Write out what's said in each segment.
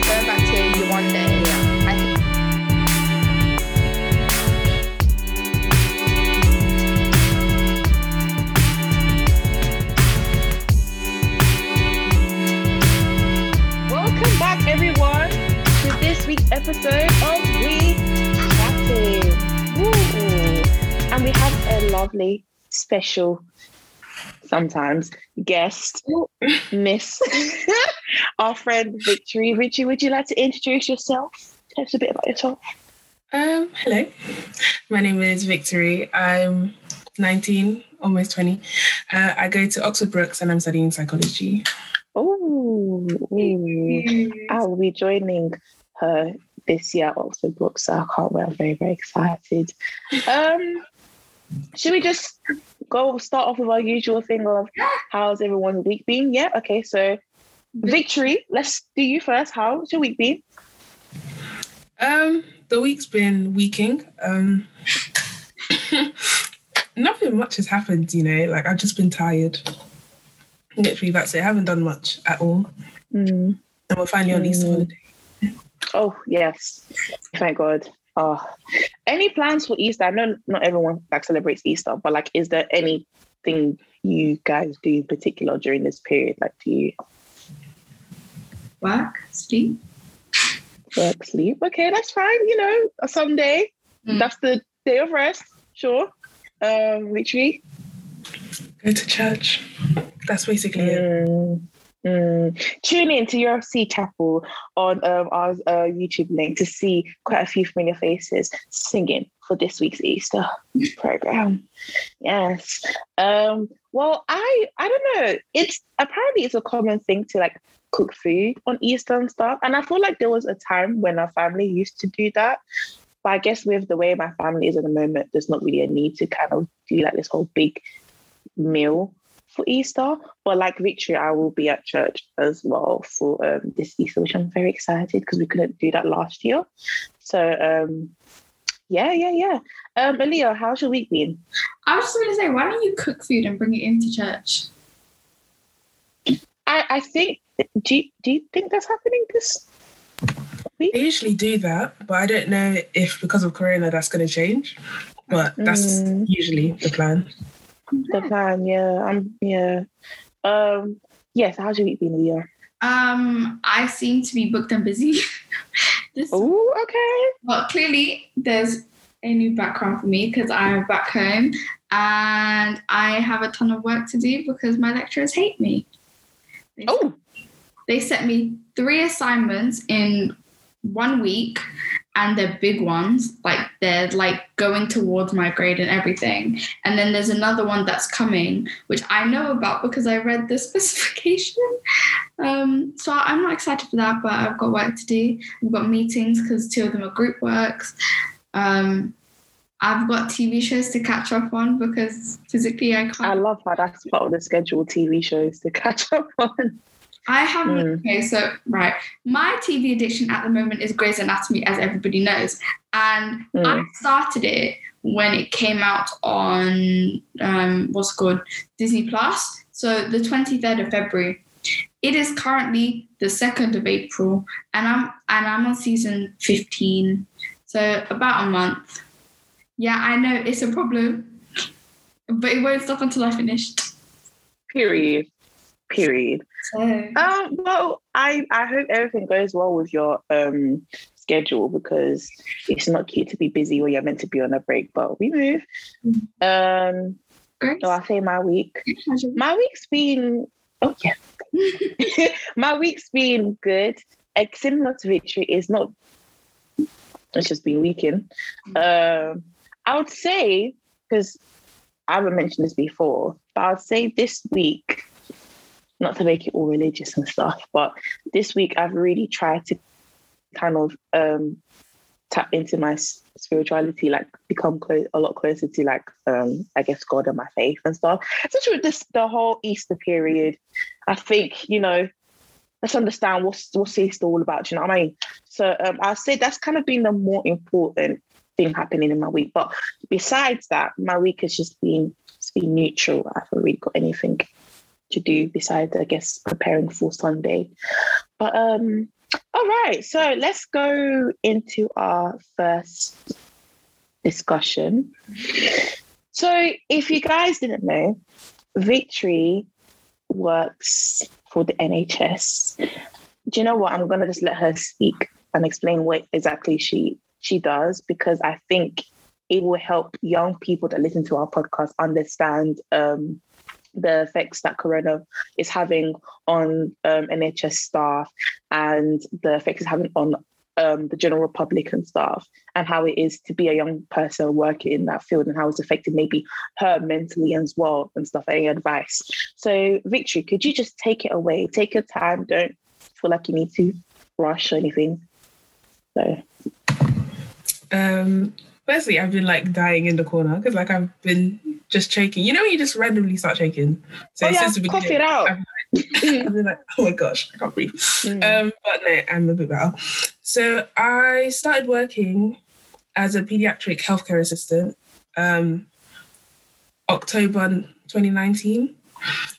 going back to Welcome back, everyone, to this week's episode of We Chattin'. And we have a lovely, special, sometimes guest, Miss, our friend Victory. Richie, would you like to introduce yourself? Tell us a bit about yourself. Um, hello, my name is Victory. I'm 19, almost 20. Uh, I go to Oxford Brookes and I'm studying psychology. Oh, I will be joining her this year at Oxford Brookes, so I can't wait. I'm very, very excited. Um, should we just go start off with our usual thing of how's everyone's week been? Yeah, okay. So, Victory, let's do you first. How's your week been? Um, the week's been weeking. Um, nothing much has happened, you know. Like I've just been tired. Literally, that's it. I haven't done much at all, Mm. and we're finally on Easter Mm. holiday. Oh yes, thank God. Oh, any plans for Easter? I know not everyone like celebrates Easter, but like, is there anything you guys do in particular during this period? Like, do you work, sleep. work, sleep? Okay, that's fine. You know, a Sunday. Mm. That's the day of rest. Sure. Um, retreat. Go to church. That's basically it. Mm. Tune in to UFC Chapel on um, our uh, YouTube link to see quite a few familiar faces singing for this week's Easter program. Yes. Um, well, I I don't know. It's apparently it's a common thing to like cook food on Easter and stuff, and I feel like there was a time when our family used to do that. But I guess with the way my family is at the moment, there's not really a need to kind of do like this whole big meal for Easter. But like Victory, I will be at church as well for um, this Easter, which I'm very excited because we couldn't do that last year. So um, yeah, yeah, yeah. Um, Aliyah, how's your week been? I was just going to say, why don't you cook food and bring it into church? I, I think. Do you, do you think that's happening this I usually do that, but I don't know if because of Corona that's going to change. But that's Mm. usually the plan. The plan? Yeah, I'm. Yeah. Um. Yes. how's your week been, Aliyah? Um, I seem to be booked and busy. Oh, okay. but clearly there's a new background for me because I'm back home and I have a ton of work to do because my lecturers hate me. They, Oh, they set me three assignments in one week and they're big ones like they're like going towards my grade and everything. And then there's another one that's coming which i know about because i read the specification. Um, so i'm not excited for that but i've got work to do. I've got meetings because two of them are group works. Um, i've got tv shows to catch up on because physically i can't I love how that's part of the schedule TV shows to catch up on. I haven't. Mm. Okay, so right, my TV addiction at the moment is Grey's Anatomy, as everybody knows, and Mm. I started it when it came out on um, what's called Disney Plus. So the twenty third of February. It is currently the second of April, and I'm and I'm on season fifteen. So about a month. Yeah, I know it's a problem, but it won't stop until I finish. Period. Period. So Um, well, I I hope everything goes well with your um schedule because it's not cute to be busy when you're meant to be on a break, but we move. Um, Grace, so I'll say my week. My week's been oh yeah. my week's been good. Like similar to Victory, it's not it's just been weekend. Um I would say, because I haven't mentioned this before, but I would say this week, not to make it all religious and stuff, but this week I've really tried to kind of um tap into my spirituality, like become close, a lot closer to like um I guess God and my faith and stuff. Especially with this the whole Easter period. I think, you know, let's understand what's what's Easter all about. You know what I mean? So um, I'll say that's kind of been the more important thing happening in my week. But besides that, my week has just been it's been neutral. I haven't really got anything to do besides, I guess, preparing for Sunday. But um, All right, so let's go into our first discussion. So, if you guys didn't know, Victory works for the NHS. Do you know what? I'm gonna just let her speak and explain what exactly she she does because I think it will help young people that listen to our podcast understand um, the effects that corona is having on um, NHS staff and the effects it's having on um, the general public and staff, and how it is to be a young person working in that field and how it's affected maybe her mentally as well and stuff. Any advice? So, Victory, could you just take it away? Take your time. Don't feel like you need to rush or anything. So, Um, firstly, I've been like dying in the corner because like I've been just choking. You know, when you just randomly start choking. So oh, yeah, since the cough it out. I've, I've been like, oh my gosh, I can't breathe. Mm. Um, but no, I'm a bit better. So I started working as a pediatric healthcare assistant um, October 2019,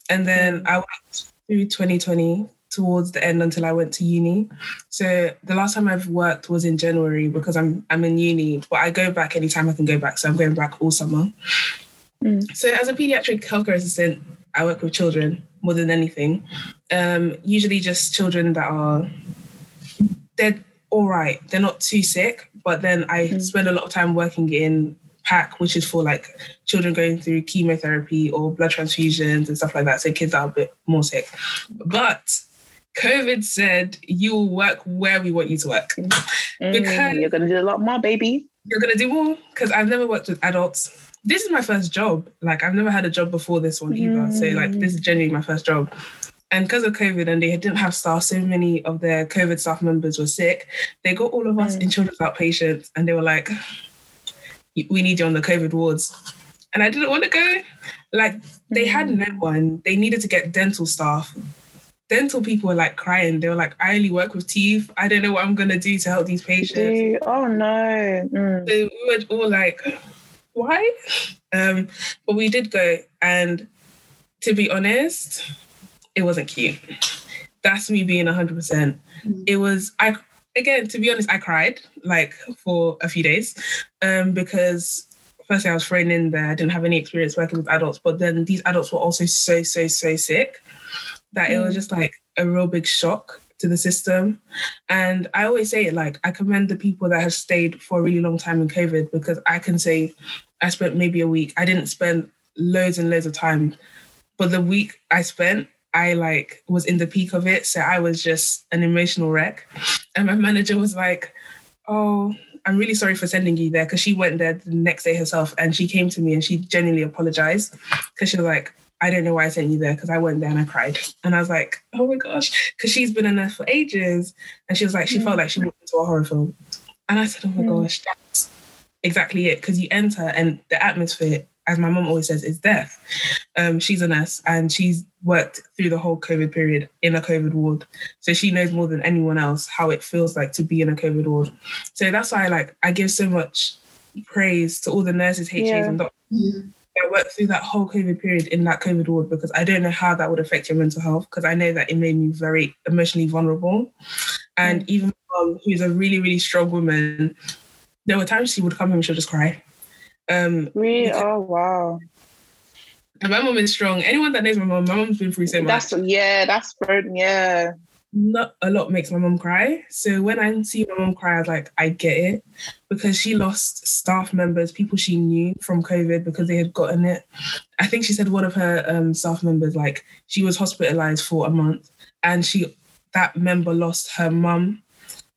and then I went through 2020 towards the end until I went to uni. So the last time I've worked was in January because I'm I'm in uni, but I go back anytime I can go back. So I'm going back all summer. Mm. So as a pediatric healthcare assistant, I work with children more than anything. Um, usually just children that are they're all right. They're not too sick, but then I Mm. spend a lot of time working in PAC, which is for like children going through chemotherapy or blood transfusions and stuff like that. So kids are a bit more sick. But COVID said you will work where we want you to work. Mm, Because- you're gonna do a lot more, baby. You're gonna do more because I've never worked with adults. This is my first job. Like I've never had a job before this one either. So like this is genuinely my first job. And because of COVID and they didn't have staff, so many of their COVID staff members were sick. They got all of us Mm. in children's outpatients and they were like, we need you on the COVID wards. And I didn't want to go. Like they had no one. They needed to get dental staff. Dental people were like crying. They were like, I only work with teeth. I don't know what I'm gonna do to help these patients. Dude, oh no. Mm. So we were all like, why? Um, but we did go, and to be honest, it wasn't cute. That's me being 100%. Mm. It was, I again, to be honest, I cried like for a few days um, because firstly, I was thrown in there. I didn't have any experience working with adults, but then these adults were also so, so, so sick that it was Mm. just like a real big shock to the system. And I always say it like I commend the people that have stayed for a really long time in COVID because I can say I spent maybe a week. I didn't spend loads and loads of time, but the week I spent, I like was in the peak of it. So I was just an emotional wreck. And my manager was like, Oh, I'm really sorry for sending you there because she went there the next day herself and she came to me and she genuinely apologized because she was like, I don't know why I sent you there because I went there and I cried. And I was like, oh my gosh, because she's been a nurse for ages. And she was like, she felt like she walked into a horror film. And I said, oh my Mm. gosh, that's exactly it. Because you enter and the atmosphere, as my mom always says, is death. Um, she's a nurse and she's worked through the whole COVID period in a COVID ward. So she knows more than anyone else how it feels like to be in a COVID ward. So that's why I like I give so much praise to all the nurses, HAs Yeah. and doctors Mm. That worked through that whole COVID period in that COVID ward because I don't know how that would affect your mental health because I know that it made me very emotionally vulnerable. And even my mum, who's a really, really strong woman, there were times she would come home and she'll just cry. Um, Really? Oh wow. and my mum is strong. Anyone that knows my mom, my mum's been through so much. That's yeah, that's yeah. Not a lot makes my mom cry. So when I see my mom cry, I was like, I get it because she lost staff members, people she knew from COVID because they had gotten it. I think she said one of her um, staff members, like she was hospitalized for a month, and she that member lost her mum,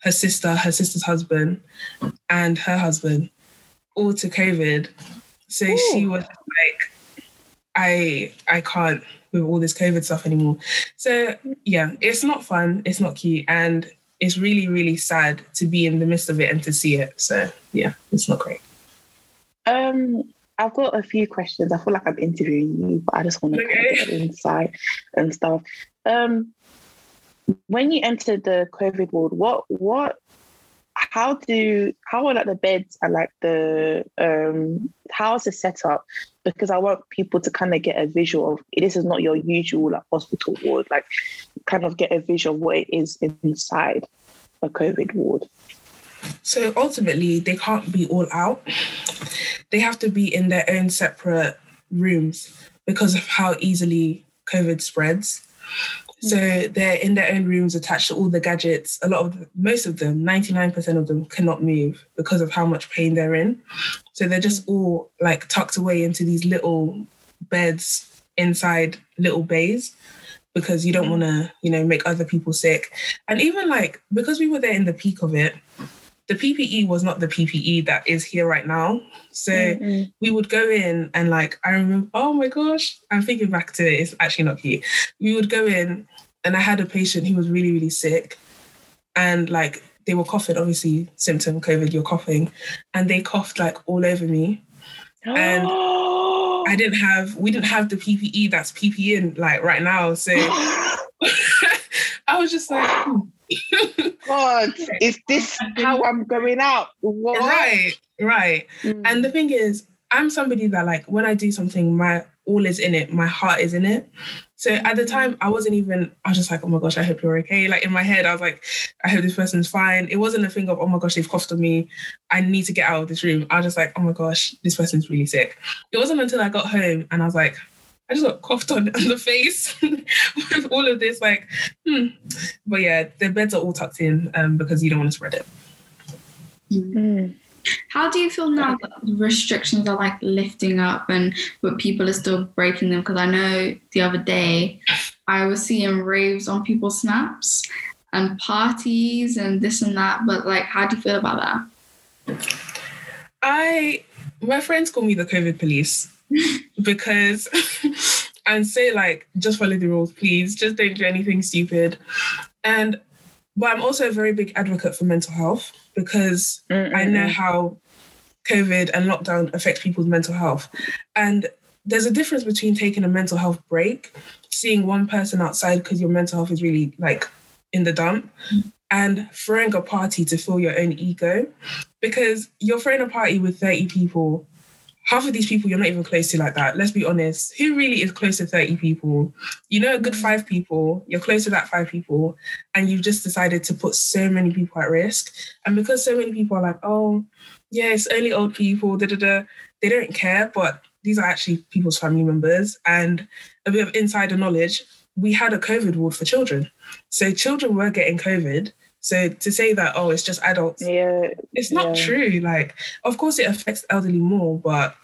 her sister, her sister's husband, and her husband, all to COVID. So she was like, I I can't with all this COVID stuff anymore. So yeah, it's not fun, it's not cute, and it's really, really sad to be in the midst of it and to see it. So yeah, it's not great. Um, I've got a few questions. I feel like I'm interviewing you, but I just want to Okay. get insight and stuff. Um, when you entered the COVID ward, what what how do how are like the beds and like the um how's the setup? Because I want people to kind of get a visual of this is not your usual like hospital ward, like kind of get a visual of what it is inside a COVID ward? So ultimately, they can't be all out. They have to be in their own separate rooms because of how easily COVID spreads. So they're in their own rooms attached to all the gadgets. A lot of most of them, 99% of them cannot move because of how much pain they're in. So they're just all like tucked away into these little beds inside little bays because you don't want to, you know, make other people sick. And even like because we were there in the peak of it, the PPE was not the PPE that is here right now. So Mm-mm. we would go in and like I remember, oh my gosh, I'm thinking back to it. It's actually not cute. We would go in and I had a patient who was really, really sick. And like they were coughing, obviously symptom COVID, you're coughing. And they coughed like all over me. And I didn't have we didn't have the PPE that's PPE in like right now. So I was just like, hmm. God, is this how I'm going out? What? right, right. Mm. And the thing is, I'm somebody that like when I do something, my all is in it, my heart is in it. So at the time, I wasn't even. I was just like, oh my gosh, I hope you're okay. Like in my head, I was like, I hope this person's fine. It wasn't a thing of, oh my gosh, they've coughed on me. I need to get out of this room. I was just like, oh my gosh, this person's really sick. It wasn't until I got home and I was like, I just got coughed on in the face with all of this. Like, hmm. But yeah, the beds are all tucked in um, because you don't want to spread it. Mm. How do you feel now that the restrictions are like lifting up and but people are still breaking them? Because I know the other day I was seeing raves on people's snaps and parties and this and that. But like, how do you feel about that? I my friends call me the COVID police because and say like just follow the rules, please. Just don't do anything stupid. And but I'm also a very big advocate for mental health because I know how COVID and lockdown affect people's mental health. And there's a difference between taking a mental health break, seeing one person outside because your mental health is really like in the dump, and throwing a party to fill your own ego. Because you're throwing a party with 30 people. Half of these people you're not even close to like that. Let's be honest. Who really is close to 30 people? You know, a good five people, you're close to that five people, and you've just decided to put so many people at risk. And because so many people are like, oh, yeah, it's only old people, da da da, they don't care. But these are actually people's family members. And a bit of insider knowledge we had a COVID ward for children. So children were getting COVID. So to say that, oh, it's just adults, Yeah. it's not Yeah. true. Like, of course, it affects elderly more. But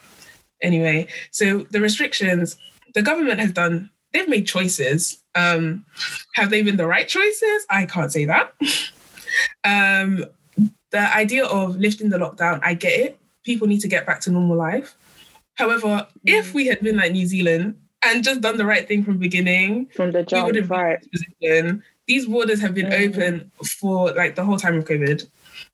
anyway, so the restrictions, the government has done, they've made choices. Um, have they been the right choices? I can't say that. um, the idea of lifting the lockdown, I get it. People need to get back to normal life. However, if we had been like New Zealand and just done the right thing from beginning, From the we jump, would have right? position. These borders have been Mm. open for like the whole time of COVID.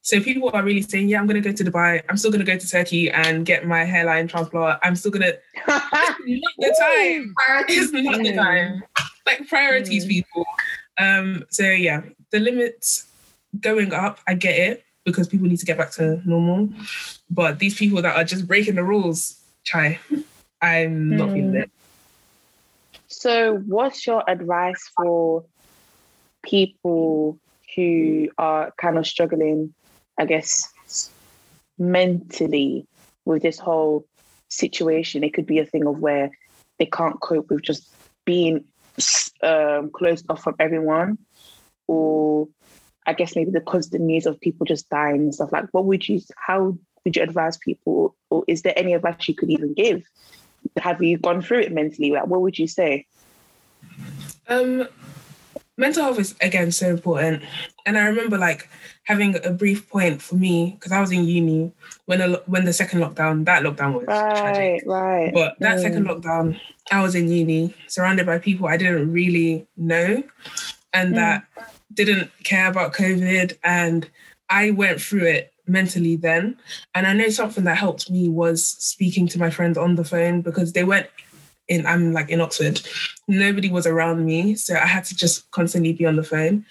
So people are really saying, yeah, I'm going to go to Dubai. I'm still going to go to Turkey and get my hairline transplant. I'm still going to. Not the time. It's not the Mm. time. Like priorities, Mm. people. Um. So yeah, the limits going up. I get it because people need to get back to normal. But these people that are just breaking the rules, chai, I'm not feeling Mm. it. So, what's your advice for people who are kind of struggling, I guess, mentally with this whole situation? It could be a thing of where they can't cope with just being um, closed off from everyone, or I guess maybe the constant news of people just dying and stuff like. What would you? How would you advise people, or is there any advice you could even give? Have you gone through it mentally? Like, what would you say? Um, mental health is again so important, and I remember like having a brief point for me because I was in uni when a, when the second lockdown, that lockdown was tragic. Right, right. But that Mm. second lockdown, I was in uni, surrounded by people I didn't really know, and Mm. that didn't care about COVID, and I went through it mentally then. And I know something that helped me was speaking to my friends on the phone because they weren't in. I'm like in Oxford, nobody was around me, so I had to just constantly be on the phone.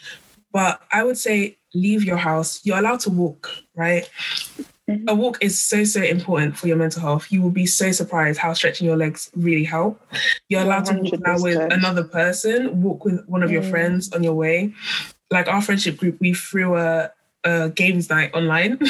But I would say leave your house. You're allowed to walk, right? Mhm. A walk is so, so important for your mental health. You will be so surprised how stretching your legs really help. You're allowed to walk now with another person, walk with one of your Mm. friends on your way. like our friendship group, we threw a, a games night online.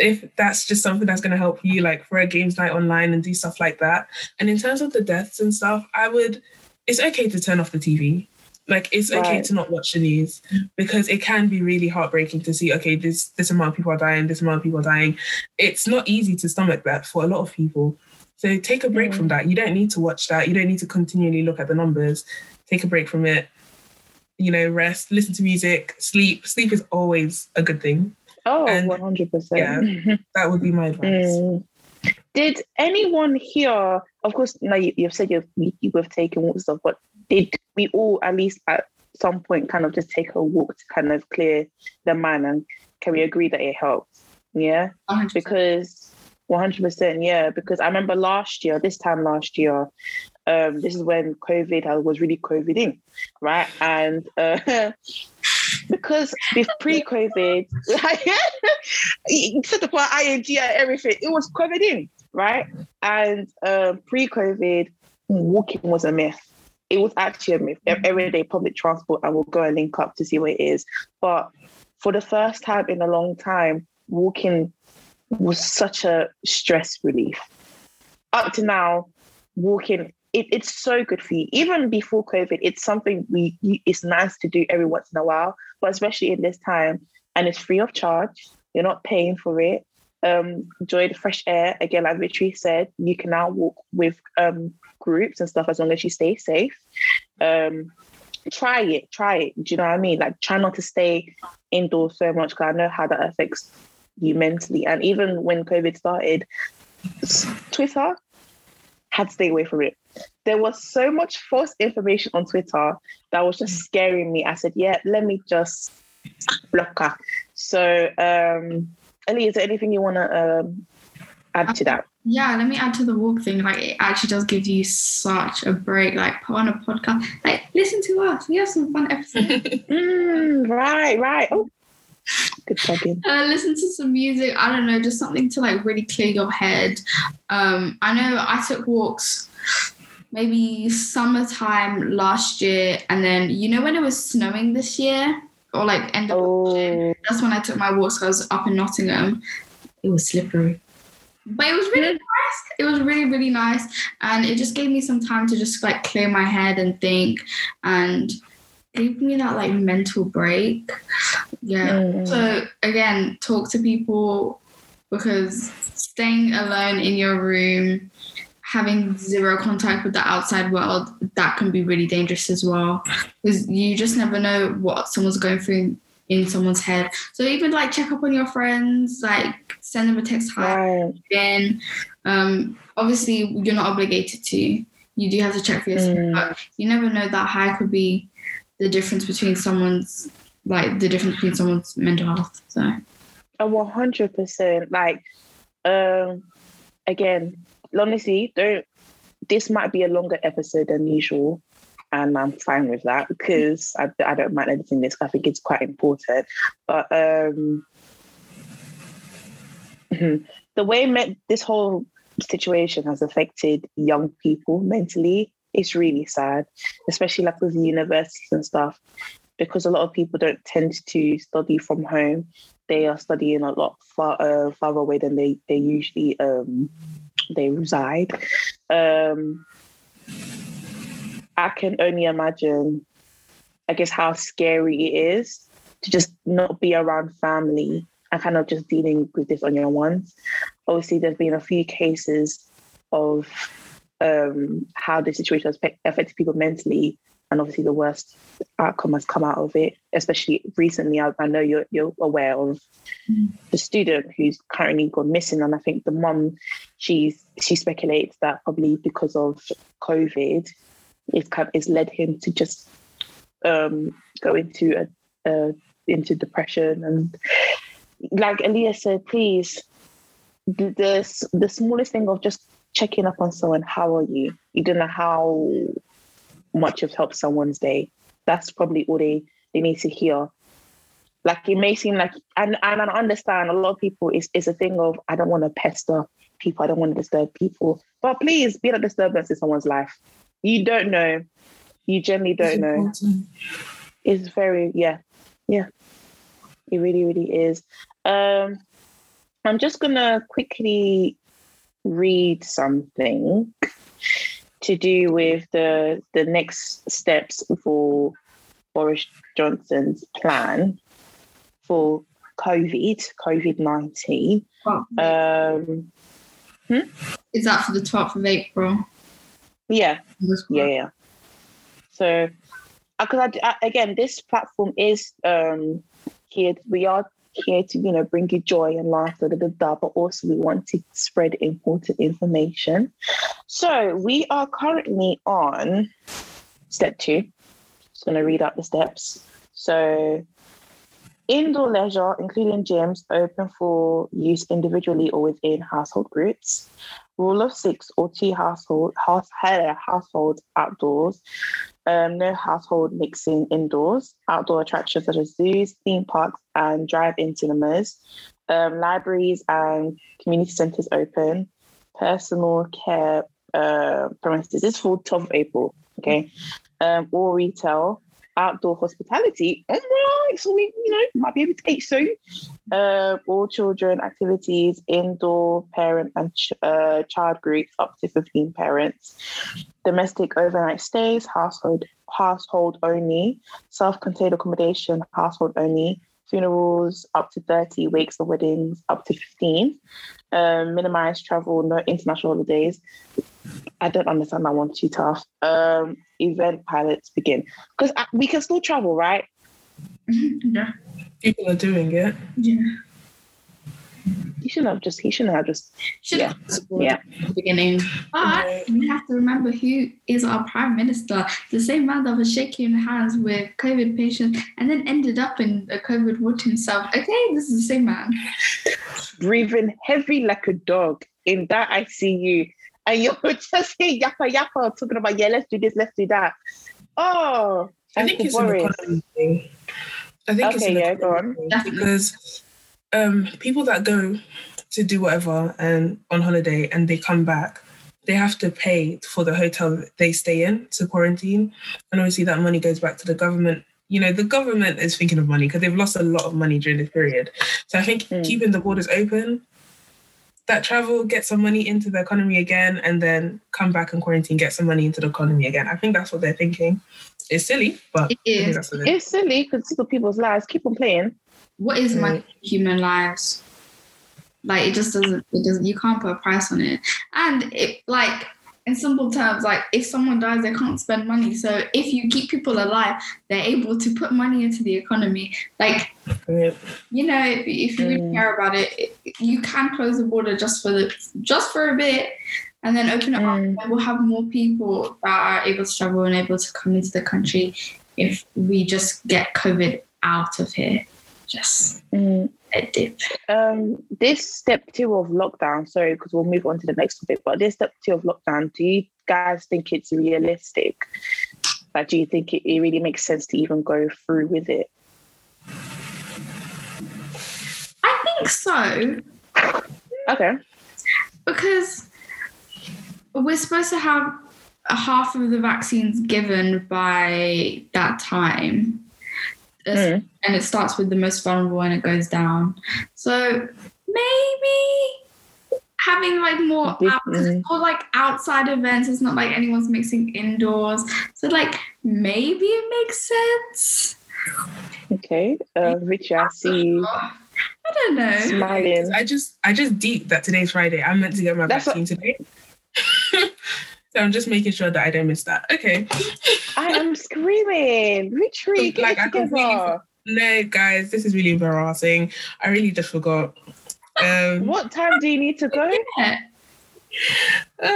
if that's just something that's going to help you, like for a games night online and do stuff like that. And in terms of the deaths and stuff, I would, it's okay to turn off the TV. Like it's okay Right. to not watch the news because it can be really heartbreaking to see, okay, this this amount of people are dying, this amount of people are dying. It's not easy to stomach that for a lot of people. So take a break Mm. from that. You don't need to watch that. You don't need to continually look at the numbers. Take a break from it. You know, rest, listen to music, sleep. Sleep is always a good thing. Oh, And- 100%. Yeah, That would be my advice. Mm. Did anyone here, of course, now you, you've said you've, you- you have taken walks and stuff, but did we all at least at some point kind of just take a walk to kind of clear the mind? And can we agree that it helps? Yeah. 100%. because 100% yeah because i remember last year this time last year um this is when covid I was really coviding right and uh because with pre-covid set up our ing and everything it was COVID in, right? And um pre-covid walking was a myth. It was actually a myth. E- everyday public transport and we'll go and link up to see what it is. But for the first time in a long time walking was such a stress relief. Up to now, walking it, it's so good for you. Even before COVID, it's something we it's nice to do every once in a while, but especially in this time, and it's free of charge. You're not paying for it. Um, enjoy the fresh air. Again, like Vitri said, you can now walk with um, groups and stuff as long as you stay safe. Um, try it, try it. Do you know what I mean? Like, try not to stay indoors so much because I know how that affects you mentally. And even when COVID started, Twitter had to stay away from it. There was so much false information on Twitter that was just scaring me. I said, yeah, let me just block her. So, um, Ellie, is there anything you want to um, add to that? Yeah, let me add to the walk thing. Like, it actually does give you such a break. Like, put on a podcast. Like, listen to us. We have some fun episodes. Mm, right, right. Oh, good plug-in. uh, listen to some music. I don't know, just something to like really clear your head. Um, I know I took walks maybe summertime last year, and then you know when it was snowing this year, or like end of Oh, that's when I took my walks. I was up in Nottingham. It was slippery, but it was really nice. It was really really nice, and it just gave me some time to just like clear my head and think, and gave me that like mental break. Yeah. mm, So again, talk to people because staying alone in your room, having zero contact with the outside world, that can be really dangerous as well. Because you just never know what someone's going through in someone's head. So even like check up on your friends, like send them a text hi right. again. Um, obviously you're not obligated to. You do have to check for yourself, Mm. but you never know that high could be the difference between someone's like the difference between someone's mental health. So A one hundred percent. Like, um, again, honestly, don't. This might be a longer episode than usual, and I'm fine with that because I, I don't mind editing this. I think it's quite important. But um, the way me- this whole situation has affected young people mentally is really sad, especially like with universities and stuff, because a lot of people don't tend to study from home they are studying a lot far uh, farther away than they they usually um they reside. Um, I can only imagine, I guess, how scary it is to just not be around family and kind of just dealing with this on your own. Obviously, there's been a few cases of um, how the situation has affected people mentally, and obviously the worst outcome has come out of it. Especially recently, I, I know you're you're aware of the student who's currently gone missing, and I think the mum, she's she speculates that probably because of COVID, it's it's led him to just um, go into a, into depression and like Elias said, please the, the the smallest thing of just checking up on someone. How are you? You don't know how much you've helped someone's day. That's probably all they they need to hear. Like it may seem like, and and I understand a lot of people is is a thing of I don't want to pester people. I don't want to disturb people. But please be a disturbance in someone's life. You don't know. You generally don't know. Important. It's very yeah. yeah. It really, really is. Um, I'm just gonna quickly read something to do with the the next steps for Boris Johnson's plan for COVID, COVID nineteen. Well, Um, is that for the 12th of April? yeah, yeah, yeah. So, because I, I, again, this platform is um here. We are here to you know bring you joy and laughter, da, da, da, but also we want to spread important information. So we are currently on step two. Just going to read out the steps. So. Indoor leisure, including gyms, open for use individually or within household groups. Rule of six or two household house, household outdoors. Um, no household mixing indoors. Outdoor attractions such as zoos, theme parks, and drive-in cinemas. Um, libraries and community centres open. Personal care uh, premises. This is for 12th April. Okay. Um, retail. Outdoor hospitality. All right. So we, you know, might be able to eat soon. Uh, all children activities, indoor parent and ch- uh, child groups up to 15 parents, domestic overnight stays, household household only, self-contained accommodation, household only, funerals up to 30, wakes and weddings up to 15, um, minimize travel, no international holidays. I don't understand that one too tough. Um, event pilots begin because we can still travel, right? yeah. People are doing it. Yeah. He shouldn't have just. He shouldn't have just. Should Yeah. have Yeah. at the beginning. But we have to remember who is our prime minister. The same man that was shaking hands with COVID patients and then ended up in a COVID ward himself. Okay, this is the same man. breathing heavy like a dog in that ICU. And you're just saying yappa yappa, talking about, yeah, let's do this, let's do that. Oh, I think Uncle it's an economy thing. I think it's Okay, an yeah, go on. because um, people that go to do whatever and on holiday and they come back, they have to pay for the hotel they stay in to quarantine, and obviously that money goes back to the government. You know, the government is thinking of money because they've lost a lot of money during this period. So I think Mm. keeping the borders open, that travel get some money into the economy again, and then come back and quarantine, get some money into the economy again. I think that's what they're thinking. It's silly, but It I think is. that's what they're it's silly because it's still people's lives. Keep on playing. What is Mm. money human lives? Like it just doesn't it doesn't you can't put a price on it. And it like in simple terms, like if someone dies, they can't spend money. So if you keep people alive, they're able to put money into the economy. Like Yeah. you know, if, if you really Mm. care about it, it- you can close the border just for the just for a bit, and then open it Mm. up. And we'll have more people that are able to travel and able to come into the country if we just get COVID out of here. Just Mm. a dip. Um, this step two of lockdown, sorry, because we'll move on to the next topic, but this step two of lockdown, do you guys think it's realistic? Like, do you think it, it really makes sense to even go through with it? I think so Okay. because we're supposed to have a half of the vaccines given by that time. Mm. and it starts with the most vulnerable and it goes down. So maybe having like more Big- out, 'cause it's all like outside events. It's not like anyone's mixing indoors. So like maybe it makes sense. Okay. Uh, Richie, I see I don't know. smiling. I just I just deep that today's Friday. I'm meant to get my That's what- vaccine today. So I'm just making sure that I don't miss that. Okay. I am screaming. Retreat, get Like, I it together. completely No, guys, this is really embarrassing. I really just forgot. Um What time do you need to go? Yeah. uh,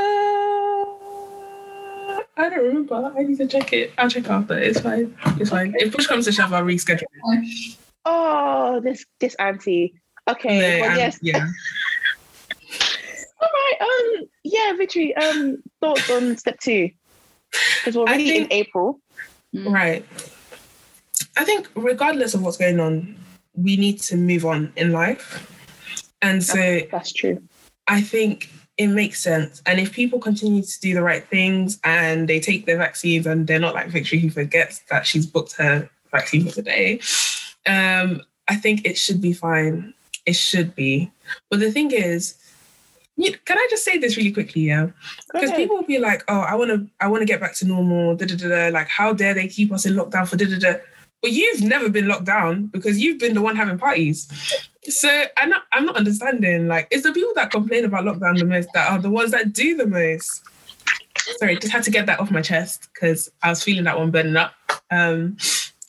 I don't remember. I need to check it. I'll check after. It's fine. It's fine. If push comes to shove, I'll reschedule. Oh, this this auntie. Okay, No, well, yes. yeah. All right. Um. Yeah, Victory. Um. Thoughts on step two? Because we're already in April. Mm. Right. I think regardless of what's going on, we need to move on in life. And so That's true. I think it makes sense. And if people continue to do the right things and they take their vaccines and they're not like Victory who forgets that she's booked her vaccine for today, Um, I think it should be fine. It should be. But the thing is, can I just say this really quickly? Yeah, because people will be like, "Oh, I want to, I want to get back to normal." Da, da, da. Like, how dare they keep us in lockdown for da da da? But you've never been locked down because you've been the one having parties. So I'm not, I'm not understanding. Like, it's the people that complain about lockdown the most that are the ones that do the most. Sorry, just had to get that off my chest because I was feeling that one burning up. Um,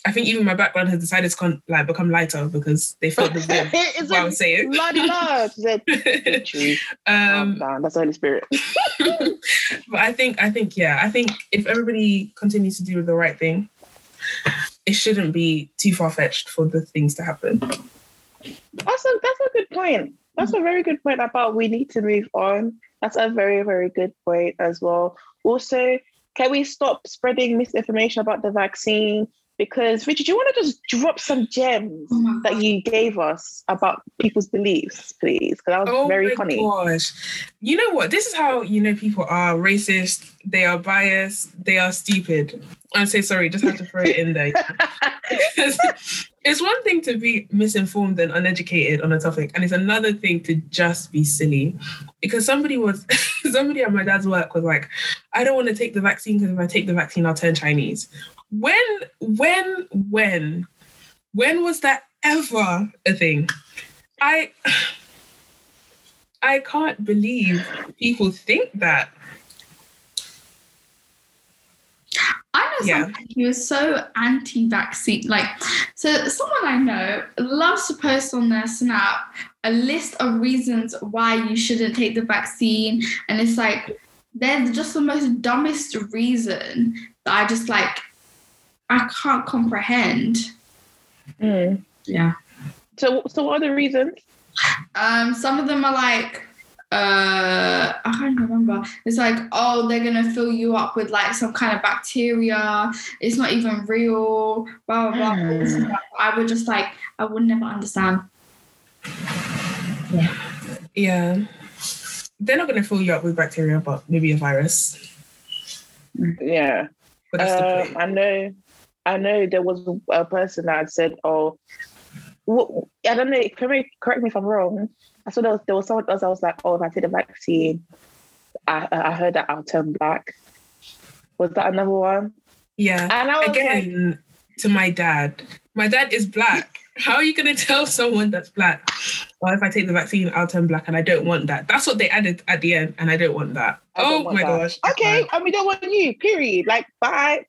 I think even my background has decided to con- like become lighter because they felt the it's what I was saying. bloody love. She said, "Victory, calm um, down." That's the Holy Spirit. but I think I think yeah, I think if everybody continues to do the right thing, it shouldn't be too far fetched for the things to happen. That's a that's a good point. That's a very good point about we need to move on. That's a very very good point as well. Also, can we stop spreading misinformation about the vaccine? Because Richard, do you want to just drop some gems Oh that you gave us about people's beliefs, please? Because that was oh very my funny. gosh. You know what? This is how you know people are racist, they are biased, they are stupid. I'm so sorry, just have to throw it in there. It's one thing to be misinformed and uneducated on a topic, and it's another thing to just be silly. Because somebody was somebody at my dad's work was like, I don't want to take the vaccine because if I take the vaccine, I'll turn Chinese. When, when, when, when was that ever a thing? I I can't believe people think that. I know Yeah. somebody who is so anti-vaccine. Like, so someone I know loves to post on their Snap a list of reasons why you shouldn't take the vaccine, and it's like they're just the most dumbest reason that I just like I can't comprehend. Mm. Yeah. So, so what are the reasons? Um, some of them are like, uh, I can't remember. It's like, oh, they're gonna fill you up with like some kind of bacteria. It's not even real. Blah blah blah. This and that. I would just like, I would never understand. Yeah. Yeah. They're not going to fill you up with bacteria, but maybe a virus. Yeah. But that's the Um, point. I know, I know. There was a person that had said, "Oh, what, I don't know. Correct me, correct me if I'm wrong." I saw there was, there was someone else. I was like, "Oh, if I take the vaccine, I, I heard that I'll turn black." Was that another one? Yeah. And I was like, to my dad. My dad is black. How are you going to tell someone that's black? Well, if I take the vaccine, I'll turn black, and I don't want that. That's what they added at the end, and I don't want that. Don't oh want my that. gosh. "Okay, and we don't want you." Period. Like, bye,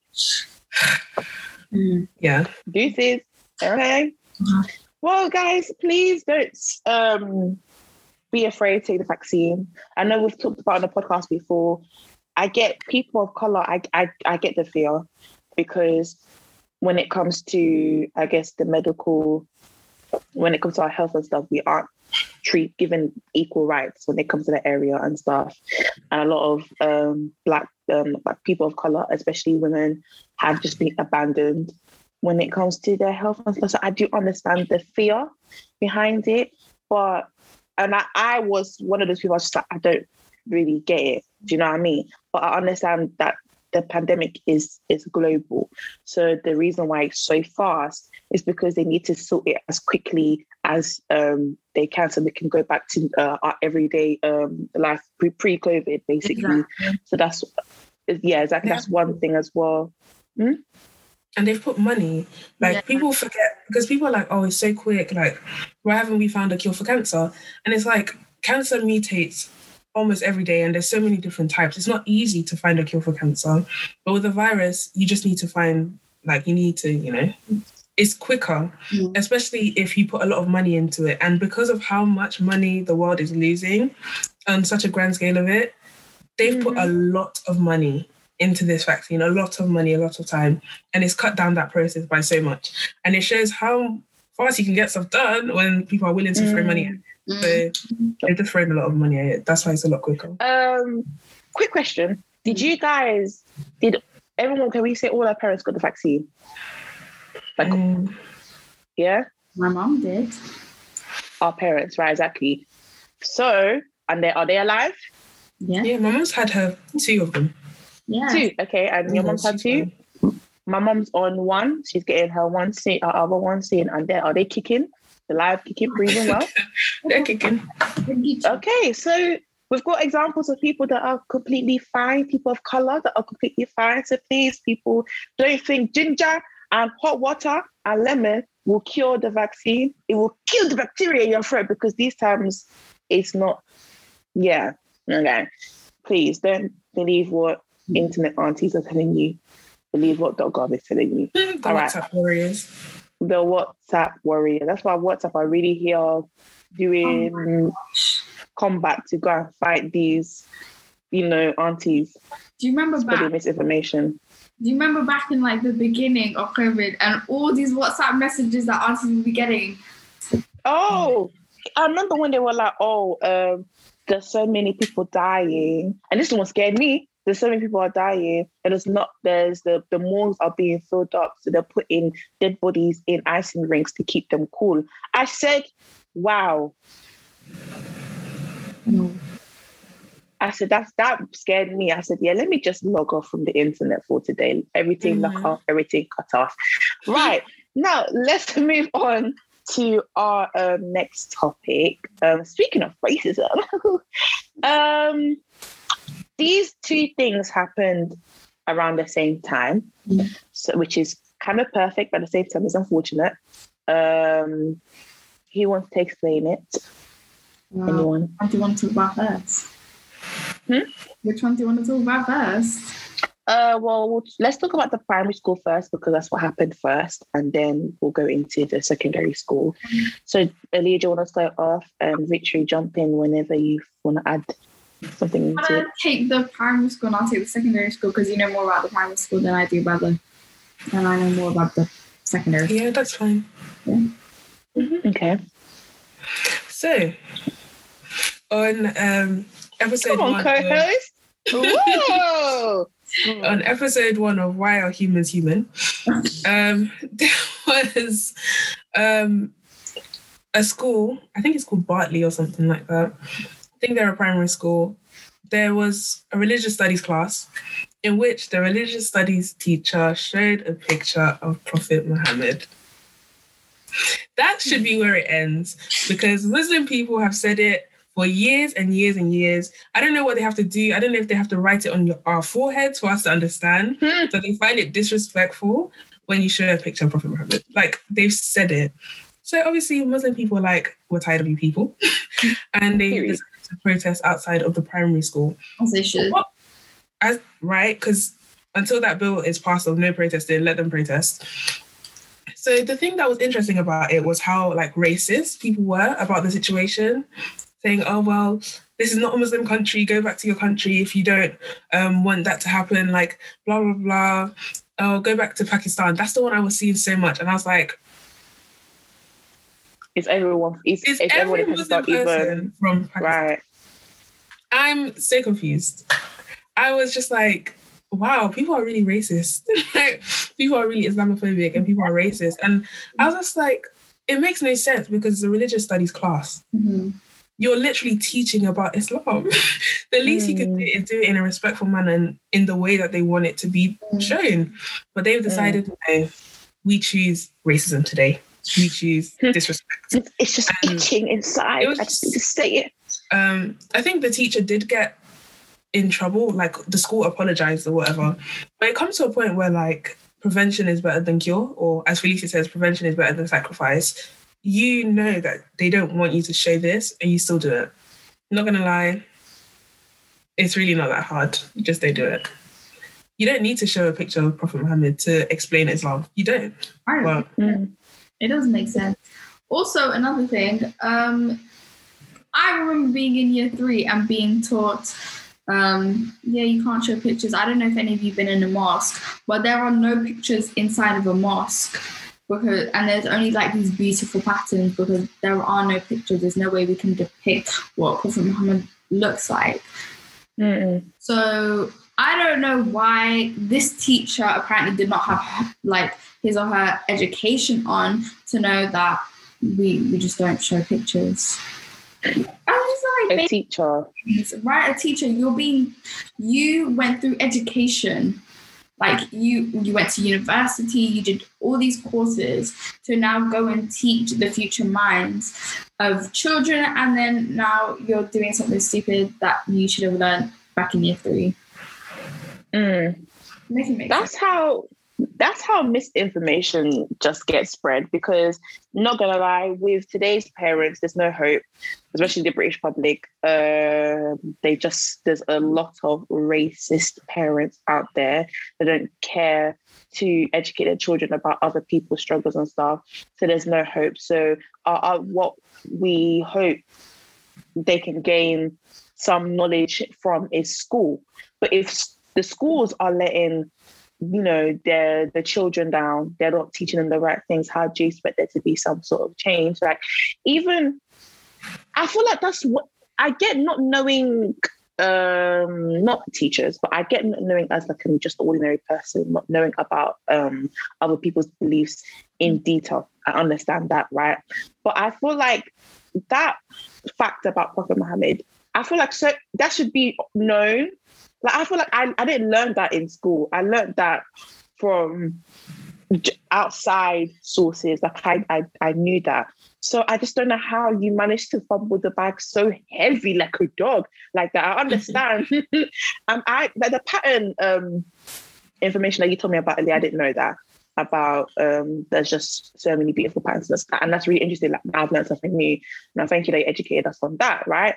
Yeah. deuces. Okay. Well, guys, please don't um, be afraid to take the vaccine. I know we've talked about on the podcast before. I get people of color. I, I I get the fear because when it comes to, I guess, the medical, when it comes to our health and stuff, we aren't treat given equal rights when it comes to the area and stuff. And a lot of um, black um, black people of color, especially women, have just been abandoned when it comes to their health and stuff. So I do understand the fear behind it, but and I, I was one of those people. I was just like, I don't really get it. Do you know what I mean? But I understand that the pandemic is is global. So the reason why it's so fast is because they need to sort it as quickly as um, they can, so they can go back to uh, our everyday um, life pre pre COVID, basically. So that's yeah, exactly. That's one thing as well. and they've put money. Like Yeah. people forget because people are like, oh, it's so quick. Like, why haven't we found a cure for cancer? And it's like cancer mutates almost every day, and there's so many different types. It's not easy to find a cure for cancer, but with a virus, you just need to find like you need to, you know, it's quicker, Mm. especially if you put a lot of money into it. And because of how much money the world is losing on such a grand scale of it, they've put a lot of money into this vaccine, a lot of money, a lot of time, and it's cut down that process by so much. And it shows how fast you can get stuff done when people are willing to throw money at it. Mm. So they've just thrown a lot of money at it. That's why it's a lot quicker. Um, quick question: Did you guys? Did everyone? Can we say all our parents got the vaccine? Like, Um, yeah, My mom did. our parents, right? Exactly. So, and they are they alive? Yeah. yeah, my mom's had her two of them. Yeah. Two. Okay, and your Yeah, mom's had two. fine. my mom's on one, she's getting her one scene, her other one scene, and then are they kicking? The live kicking, breathing well? They're kicking. Okay, so we've got examples of people that are completely fine, people of color that are completely fine. So please, people, don't think ginger and hot water and lemon will cure the vaccine. It will kill the bacteria in your throat because these times it's not. Yeah. Okay. Please don't believe what internet aunties are telling you. Believe what Gov is telling you. The All right. WhatsApp warriors. The WhatsApp warrior. That's why WhatsApp are really here doing oh combat to go and fight these, you know, aunties Do you remember back? misinformation. Do you remember back in like the beginning of COVID and all these WhatsApp messages that aunties would be getting? Oh, I remember when they were like, "Oh, um, there's so many people dying," and this one scared me. There's so many people are dying, and it's not. There's the the malls are being filled up, so they're putting dead bodies in icing rinks to keep them cool. I said, "Wow." I said that's that scared me. I said, yeah, let me just log off from the internet for today. Everything lock Mhm. off, everything cut off. Right now, let's move on to our um, next topic. Um, speaking of racism, um, these two things happened around the same time, Mm. so which is kind of perfect, but at the same time, it's unfortunate. Um, who wants to explain it? Wow. Anyone? What do you want to talk about first? Hmm? Which one do you want to talk about first? Uh, well, we'll- let's talk about the primary school first because that's what happened first, and then we'll go into the secondary school. So, Elijah, do you want to start off? And Victory, jump in whenever you want to add something I'm into it. take the primary school and I'll take the secondary school because you know more about the primary school than I do about the and I know more about the secondary. Yeah, that's fine. Okay. So, on um, episode Come on, one, co-host. Whoa! on episode one of Why Are Humans Human, um, there was um, a school, I think it's called Bartley or something like that. I think they're a primary school. There was a religious studies class in which the religious studies teacher showed a picture of Prophet Muhammad. That should be where it ends because Muslim people have said it for years and years and years. I don't know what they have to do. I don't know if they have to write it on your, our foreheads for us to understand. Hmm. So they find it disrespectful when you show a picture of Prophet Muhammad. Like they've said it. So obviously Muslim people are like, we're tired of you people. and they decided to protest outside of the primary school. As they should. What- As, right? Because until that bill is passed of no protesting, let them protest. So the thing that was interesting about it was how like racist people were about the situation, saying, "Oh well, this is not a Muslim country. Go back to your country if you don't um, want that to happen." Like blah blah blah. Oh, go back to Pakistan. That's the one I was seeing so much, and I was like, It's everyone. It's, "Is it's every Muslim not even person from Pakistan?" right. I'm so confused. I was just like, wow, people are really racist. like, people are really Islamophobic and people are racist. And I was just like, it makes no sense because it's a religious studies class. Mhm. You're literally teaching about Islam. the least you could do is do it in a respectful manner and in the way that they want it to be Mm. shown. But they've decided, no, we choose racism today. We choose disrespect. It's, it's just And itching inside. it was I just need to say it. um, I think the teacher did get in trouble, like the school apologized or whatever. But it comes to a point where like prevention is better than cure, or as Felicia says, prevention is better than sacrifice. You know that they don't want you to show this, and you still do it. not gonna lie, it's really not that hard. You just don't do it. You don't need to show a picture of Prophet Muhammad to explain Islam. You don't. I don't Well, Mm. It doesn't make sense. Also, another thing, um, I remember being in year three and being taught, um, yeah, you can't show pictures. I don't know if any of you have been in a mosque, but there are no pictures inside of a mosque because, and there's only like these beautiful patterns because there are no pictures. There's no way we can depict what Prophet Muhammad looks like. Mm-mm. So I don't know why this teacher apparently did not have like his or her education on to know that we we just don't show pictures. I was just A like, teacher. Right? A teacher, you're being, you went through education like you you went to university you did all these courses to now go and teach the future minds of children and then now you're doing something stupid that you should have learned back in year three Mm. That's how that's how misinformation just gets spread because not gonna lie, with today's parents, there's no hope, especially the British public. Um, they just there's a lot of racist parents out there that don't care to educate their children about other people's struggles and stuff. So there's no hope. So uh, uh, what we hope they can gain some knowledge from is school. But if the schools are letting you know their the children down. They're not teaching them the right things how do you expect there to be some sort of change? Like even i feel like that's what i get not knowing um not teachers but i get not knowing as like a just ordinary person not knowing about um other people's beliefs in detail. I understand that right? But i feel like that fact about prophet muhammad i feel like so that should be known like I feel like I, I didn't learn that in school. I learned that from outside sources. Like I, I I knew that. So I just don't know how you managed to fumble the bag so heavy like a dog like that. I understand. um, I like the pattern um information that you told me about earlier. I didn't know that about um there's just so many beautiful patterns and that's really interesting. Like I've learned something new, and I thank you that you educated us on that, right?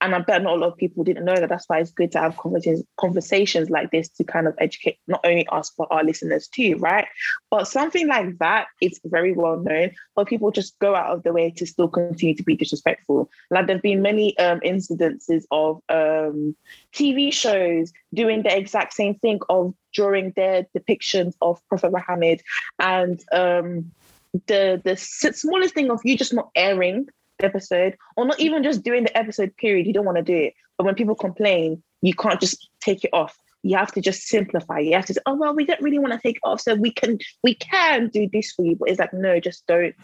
And I bet not a lot of people didn't know that. That's why it's good to have conversations, conversations like this to kind of educate not only us but our listeners too, right? But something like that, it's very well known, but people just go out of the way to still continue to be disrespectful. Like there've been many um, incidences of um, TV shows doing the exact same thing of during their depictions of Prophet Muhammad and um, the the smallest thing of you just not airing episode or not even just during the episode period you don't want to do it. But when people complain you can't just take it off. You have to just simplify. You have to say oh well we don't really want to take it off so we can we can do this for you. But it's like no just don't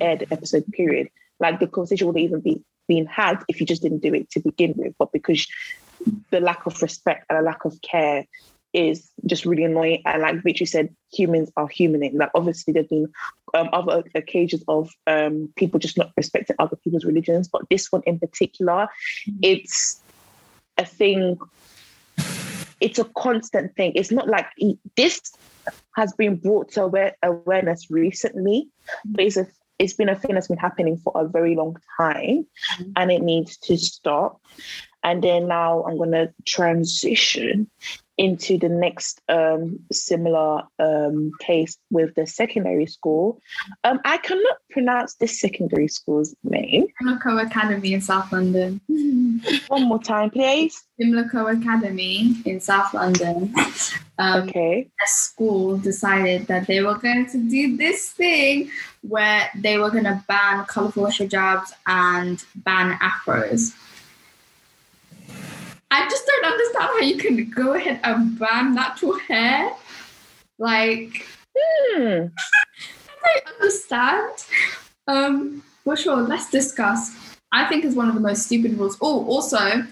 air the episode period. Like the conversation wouldn't even be being had if you just didn't do it to begin with. But because the lack of respect and a lack of care is just really annoying. And like Victory said, humans are humaning. Like obviously there's been um, other occasions of um, people just not respecting other people's religions, but this one in particular, it's a thing. It's a constant thing. It's not like this has been brought to aware- awareness recently, but it's a it's been a thing that's been happening for a very long time, Mhm. and it needs to stop. And then now I'm going to transition into the next um, similar um, case with the secondary school. Um, I cannot pronounce this secondary school's name. Pimlico Academy in South London. One more time, please. Pimlico Academy in South London. Um, Okay. a school decided that they were going to do this thing where they were going to ban colorful hijabs and ban afros. I just don't understand how you can go ahead and ban natural hair. Like, Hmm. I don't understand. Um, well, sure, let's discuss. I think it's one of the most stupid rules. Oh, also,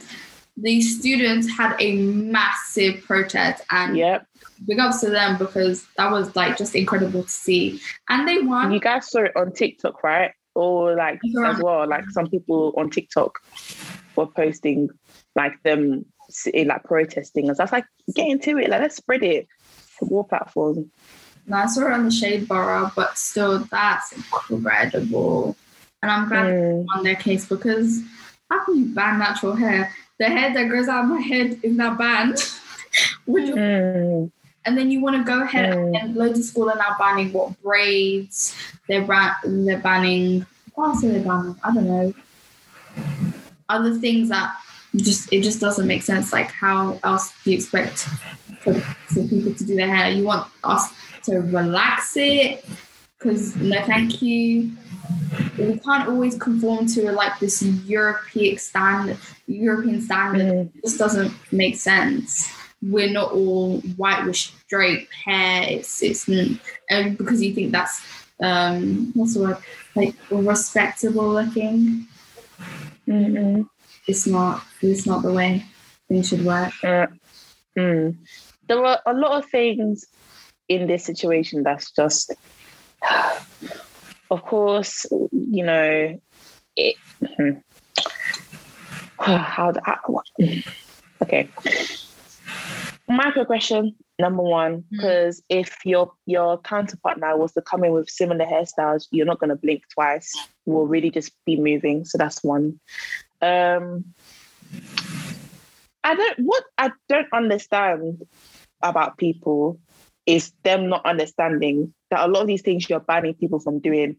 the students had a massive protest and Yep. big ups to them because that was like just incredible to see. And they won. You guys saw it on TikTok, right? Or like as well, like some people on TikTok were posting like them sitting, like protesting. And was like, get into it, like let's spread it to more platforms. And I saw it on the Shade Borough, but still, that's incredible. And I'm glad Mm. won their case because how can you ban natural hair? The hair that grows out of my head is not banned. Would you- Mm. and then you want to go ahead Mm. and loads of schools are now banning what braids. They're ban- they're banning. What else are they banning? I don't know. Other things that just it just doesn't make sense. Like how else do you expect for, for people to do their hair? You want us to relax it? Because no, thank you. We can't always conform to like this European standard. European standard Mm. it just doesn't make sense. We're not all white with straight hair. It's it's and because you think that's um what's the word like respectable looking. Mm-mm. It's not. It's not the way things should work. Uh, mm. there are a lot of things in this situation that's just, of course, you know, it. How? how what? Okay. Microaggression number one because if your your counterpart now was to come in with similar hairstyles you're not going to blink twice we'll really just be moving so that's one um i don't what i don't understand about people is them not understanding that a lot of these things you're banning people from doing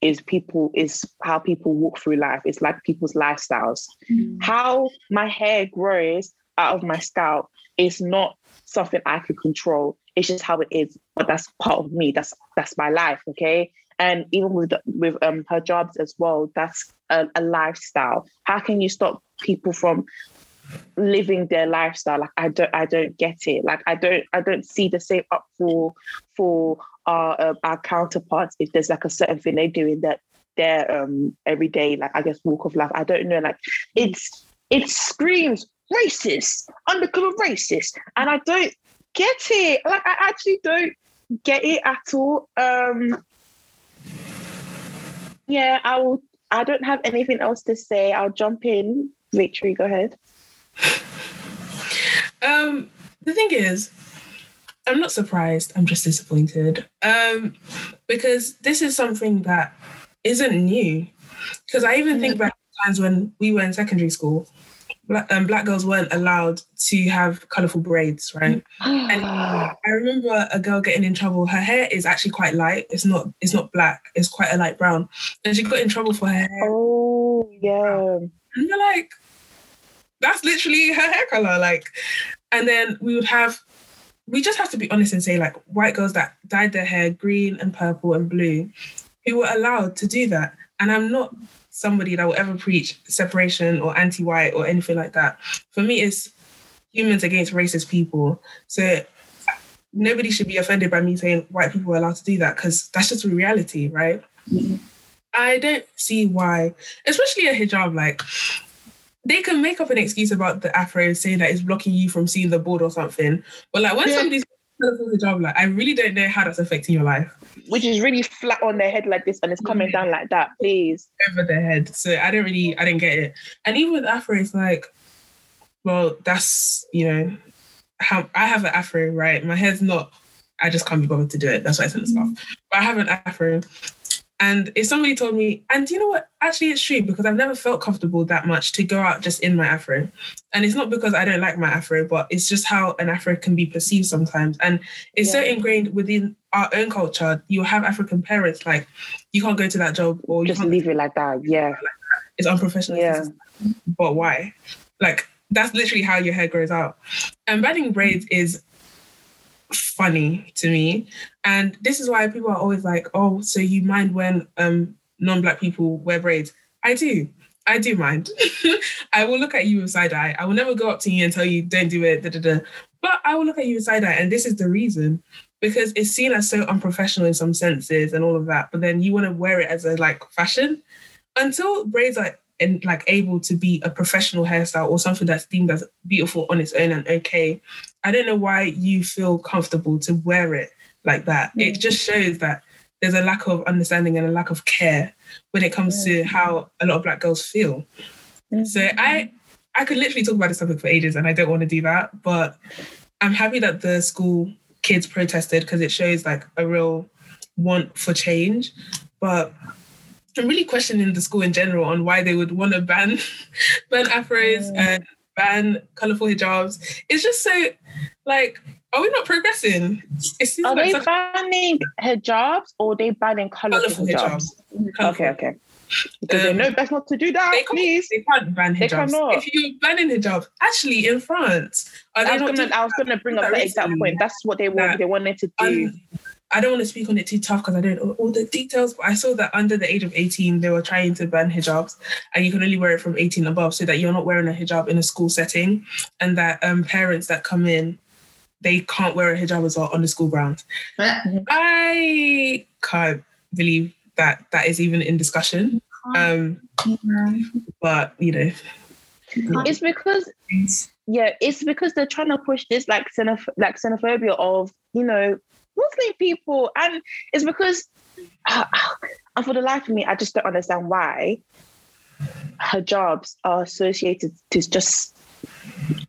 is people is how people walk through life it's like people's lifestyles Mm. how my hair grows out of my scalp is not something I could control. It's just how it is, but that's part of me. That's that's my life, okay. And even with with um hijabs as well, that's a, a lifestyle. How can you stop people from living their lifestyle? Like I don't I don't get it. Like I don't I don't see the same up for for our uh, our counterparts if there's like a certain thing they're doing that their um everyday like I guess walk of life. I don't know. Like it's it screams racist, undercover racist, and I don't get it. Like I actually don't get it at all. Um, yeah, I will. I don't have anything else to say. I'll jump in. Victory, go ahead. Um, the thing is, I'm not surprised. I'm just disappointed. Um, because this is something that isn't new. Because I even think back to times when we were in secondary school, black, um, black girls weren't allowed to have colourful braids, right? And I remember a girl getting in trouble. Her hair is actually quite light. It's not. It's not black. It's quite a light brown, and she got in trouble for her hair. oh yeah. And you're like, that's literally her hair color. Like, and then we would have, we just have to be honest and say, like, white girls that dyed their hair green and purple and blue, who were allowed to do that. And I'm not somebody that will ever preach separation or anti white or anything like that. For me, it's humans against racist people. So nobody should be offended by me saying white people are allowed to do that because that's just a reality, right? Mm-hmm. I don't see why, especially a hijab, like they can make up an excuse about the afro saying that it's blocking you from seeing the board or something. But like when Yeah. somebody's colourful hijab, like I really don't know how that's affecting your life Which is really flat on their head like this, and it's coming down like that. Please. over their head. So I don't really, I didn't get it. And even with afro, it's like, well, that's you know, how I have an afro, right? My hair's not. I just can't be bothered to do it. That's why I send the stuff. But I have an afro. And if somebody told me, and you know what? Actually, it's true because I've never felt comfortable that much to go out just in my afro. And it's not because I don't like my afro, but it's just how an afro can be perceived sometimes. And it's so ingrained within our own culture. You have African parents, like, you can't go to that job or you Just can't, leave it like that. Yeah. it's unprofessional. Yeah. But why? Like, that's literally how your hair grows out. And banning braids is funny to me. And this is why people are always like, oh, so you mind when um, non black people wear braids? I do. I do mind. I will look at you with side eye. I will never go up to you and tell you, don't do it. Da, da, da. But I will look at you with side eye. And this is the reason because it's seen as so unprofessional in some senses and all of that. But then you want to wear it as a like fashion until braids are and like able to be a professional hairstyle or something that's deemed as beautiful on its own and okay. I don't know why you feel comfortable to wear it like that. It just shows that there's a lack of understanding and a lack of care when it comes to how a lot of black girls feel. So mm-hmm. I I could literally talk about this topic for ages and I don't want to do that, but I'm happy that the school kids protested because it shows like a real want for change. But I'm really questioning the school in general on why they would want to ban ban afros and ban colorful hijabs. It's just so like, are we not progressing? Are like they banning hijabs or are they banning colorful colorful hijabs? hijabs. Colourful. Okay, okay. Because they Um, know best not to do that, They please. they can't ban hijabs. They cannot. If you're banning hijabs, actually in France, are they I was gonna, I was gonna bring up that that exact point. That's what they want. They wanted to do. Um, I don't want to speak on it too tough because I don't know all the details, but I saw that under the age of 18, they were trying to ban hijabs and you can only wear it from 18 above so that you're not wearing a hijab in a school setting and that um, parents that come in, they can't wear a hijab as well on the school grounds. I can't believe that that is even in discussion. Um, but, you know, It's because yeah, it's because they're trying to push this like xenoph- like xenophobia of you know Muslim people, and it's because uh, and for the life of me, I just don't understand why hijabs are associated to just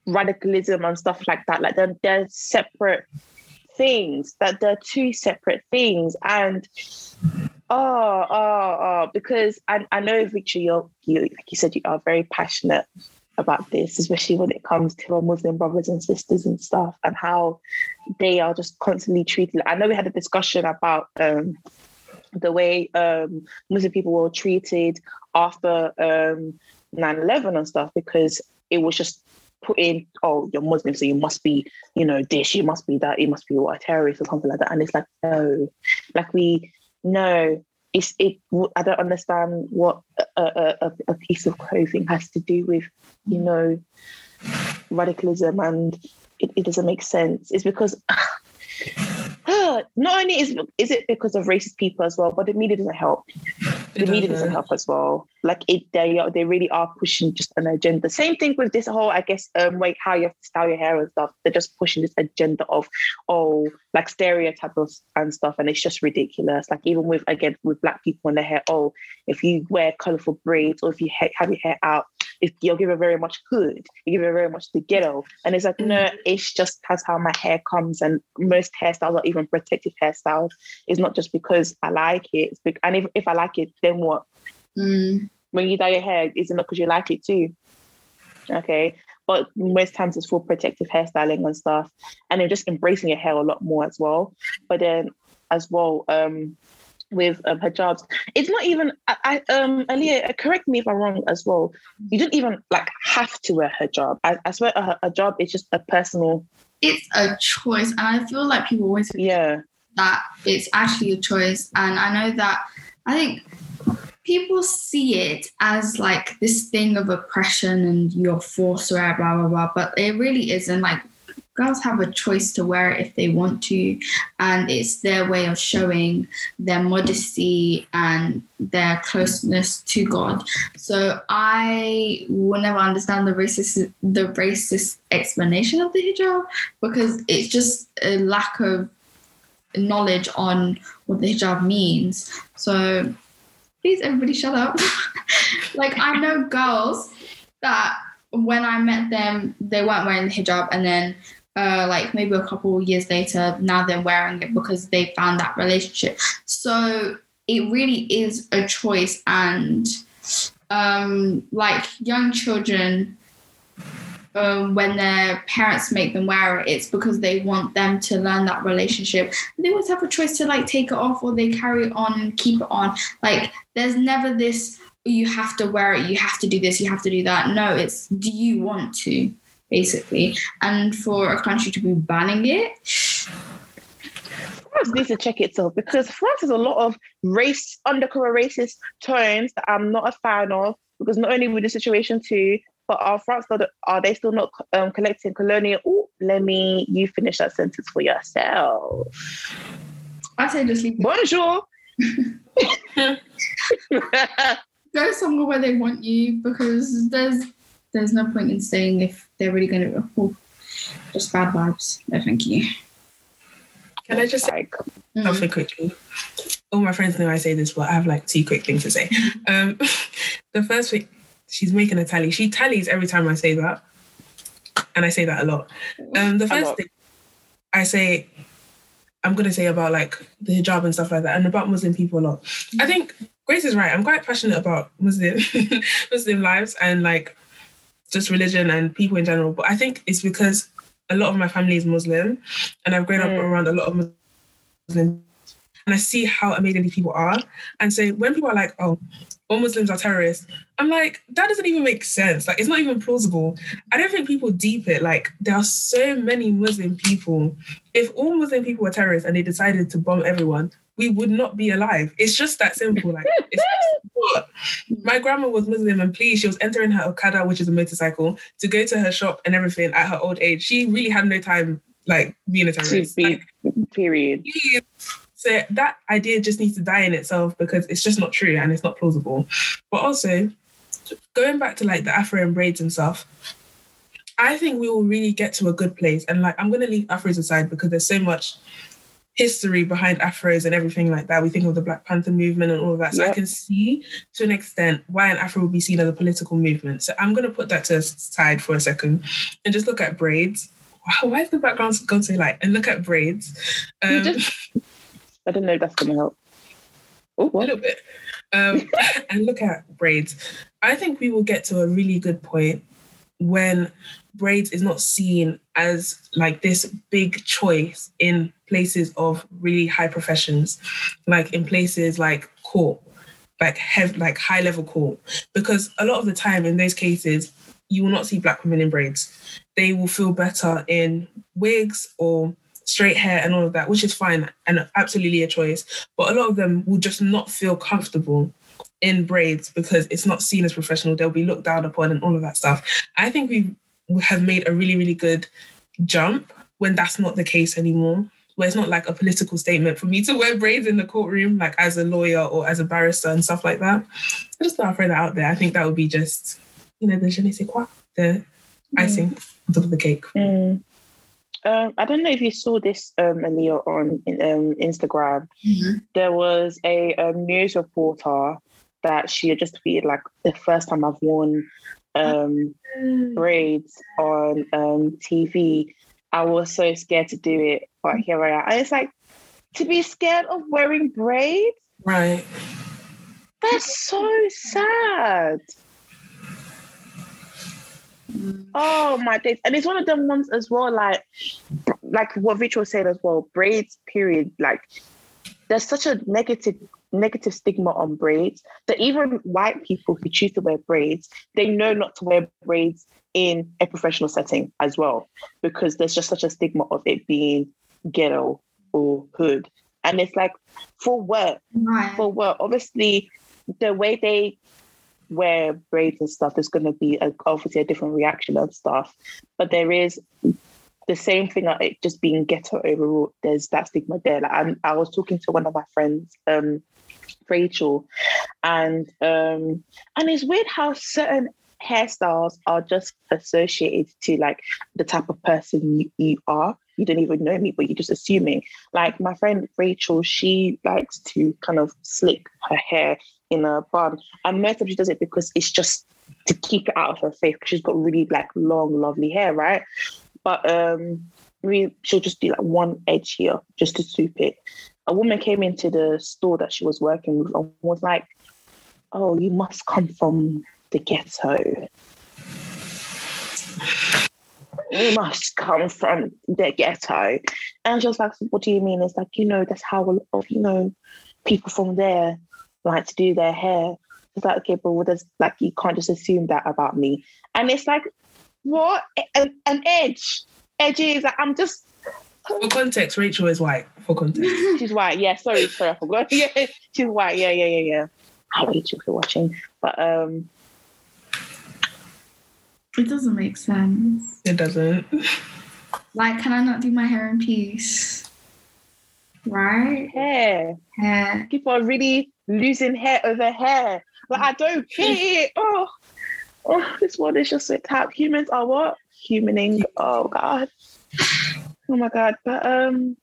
radicalism and stuff like that. Like they're, they're separate things. That they're two separate things, and oh, oh, oh, because I, I know Victor, you're you like you said, you are very passionate about this, especially when it comes to our Muslim brothers and sisters and stuff, and how they are just constantly treated. I know we had a discussion about um, the way um, Muslim people were treated after um, 9-11 and stuff, because it was just put in, oh, you're Muslim, so you must be, you know, this, you must be that, you must be what, a terrorist or something like that. And it's like, no, like we, no, it's it. I don't understand what a, a, a piece of clothing has to do with, you know, radicalism, and it, it doesn't make sense. It's because not only is is it because of racist people as well, but the media doesn't help. The media doesn't. help as well. Like it, they are, they really are pushing just an agenda. Same thing with this whole, I guess, um, like how you have to style your hair and stuff. They're just pushing this agenda of, oh, like stereotypes and stuff, and it's just ridiculous. Like even with again with black people and their hair, oh, if you wear colorful braids or if you ha- have your hair out, if you're given very much hood, you're given very much the ghetto. And it's like, no, it's just that's how my hair comes. And most hairstyles are even protective hairstyles. It's not just because I like it. And if, if I like it, then what? Mm. When you dye your hair, is it not because you like it too? Okay. But most times it's for protective hairstyling and stuff. And then just embracing your hair a lot more as well. But then as well, um, with um, hijabs, it's not even. I, I um, Aliyah, correct me if I'm wrong as well. You don't even like have to wear hijab. I, I swear, a job is just a personal. It's a choice, and I feel like people always Yeah, that it's actually a choice. And I know that I think people see it as like this thing of oppression and you're forced to wear blah blah blah. But it really isn't. Like girls have a choice to wear it if they want to, and it's their way of showing their modesty and their closeness to God. So I will never understand the racist the racist explanation of the hijab because it's just a lack of knowledge on what the hijab means. So please, everybody, shut up. like I know girls that when I met them, they weren't wearing the hijab, and then uh, like maybe a couple years later, now they're wearing it because they found that relationship. So it really is a choice, and um, like young children um, when their parents make them wear it, it's because they want them to learn that relationship. They always have a choice to like take it off or they carry it on and keep it on. Like there's never this you have to wear it, you have to do this, you have to do that. No, it's do you want to, basically. And for a country to be banning it, France needs to check itself because France has a lot of race undercover racist tones that I'm not a fan of. Because not only with the situation too, but are France not, are they still not um, collecting colonial? Oh, let me you finish that sentence for yourself. I say just leave it. Bonjour. Go somewhere where they want you because there's there's no point in staying if they're really gonna oh, just bad vibes. No thank you. Can I just say like, Mm. something quickly? All my friends know I say this, but I have like two quick things to say. Um, the first thing, she's making a tally. She tallies every time I say that, and I say that a lot. Um, the first lot. thing I say, I'm gonna say about like the hijab and stuff like that, and about Muslim people a lot. I think Grace is right. I'm quite passionate about Muslim Muslim lives and like just religion and people in general. But I think it's because a lot of my family is Muslim, and I've grown up Mm. around a lot of Muslim, and I see how amazing these people are. And so when people are like, "Oh, all Muslims are terrorists," I'm like, that doesn't even make sense. Like, it's not even plausible. I don't think people deep it. Like, there are so many Muslim people. If all Muslim people were terrorists and they decided to bomb everyone, we would not be alive. It's just that simple. Like? My grandma was Muslim and please, she was entering her Okada, which is a motorcycle, to go to her shop and everything at her old age. She really had no time, like, being a terrorist. be Like, period. please. So that idea just needs to die in itself because it's just not true and it's not plausible. But also, going back to like the Afro and braids and stuff, I think we will really get to a good place. And like, I'm going to leave Afros aside because there's so much history behind Afros and everything like that. We think of the Black Panther movement and all of that. So I can see to an extent why an Afro will be seen as a political movement. So I'm going to put that to side for a second and just look at braids. Wow, why is the background gone so light? And look at braids. You Um, just- I don't know if that's gonna help. Oh, a little bit. Um, and look at braids. I think we will get to a really good point when braids is not seen as like this big choice in places of really high professions, like in places like court, like hev- like high level court, because a lot of the time in those cases you will not see black women in braids. They will feel better in wigs or straight hair and all of that, which is fine and absolutely a choice. But a lot of them will just not feel comfortable in braids because it's not seen as professional. They'll be looked down upon and all of that stuff. I think we have made a really, really good jump when that's not the case anymore. Where it's not like a political statement for me to wear braids in the courtroom, like as a lawyer or as a barrister and stuff like that. I just thought I'd throw that out there. I think that would be just, you know, the je ne sais quoi, the icing on top of the cake. Mm. Um, I don't know if you saw this um, earlier on um, Instagram. There was a, um news reporter that she had just tweeted like the first time I've worn um, braids on um, TV. I was so scared to do it, but here I am. And it's like to be scared of wearing braids. Right. That's so sad. Oh my days. And it's one of them ones as well, like like what Rich was saying as well, braids, period. Like there's such a negative negative stigma on braids that even white people who choose to wear braids, they know not to wear braids in a professional setting as well. Because there's just such a stigma of it being ghetto or hood. And it's like for work, Right. for work, obviously the way they wear braids and stuff is going to be a, obviously a different reaction and stuff. But there is the same thing, like it just being ghetto overall. There's that stigma there. Like I'm, I was talking to one of my friends, um, Rachel, and um, and it's weird how certain hairstyles are just associated to like the type of person you, you are. You don't even know me, but you're just assuming. Like my friend Rachel, she likes to kind of slick her hair in a bun. And most of she does it because it's just to keep it out of her face because she's got really like long, lovely hair, right? But um we she'll just do like one edge here just to swoop it. A woman came into the store that she was working with and was like, Oh, you must come from the ghetto. You must come from the ghetto. And she was like, What do you mean? It's like, you know, that's how a lot of, you know, people from there like to do their hair. It's like, okay, but what does like you can't just assume that about me. And it's like, what? An, an edge. Edges. Like, I'm just For context, Rachel is white. For context. she's white. Yeah, sorry, sorry, I forgot. Yeah, she's white. Yeah, yeah, yeah, yeah. How Rachel if you're watching. But um It doesn't make sense. It doesn't. Like, can I not do my hair in peace? Right? hair. Hair. People are really losing hair over hair. Like I don't get it. Oh, oh, this world is just so tap. Humans are what? Humaning. Oh god. Oh my god. But um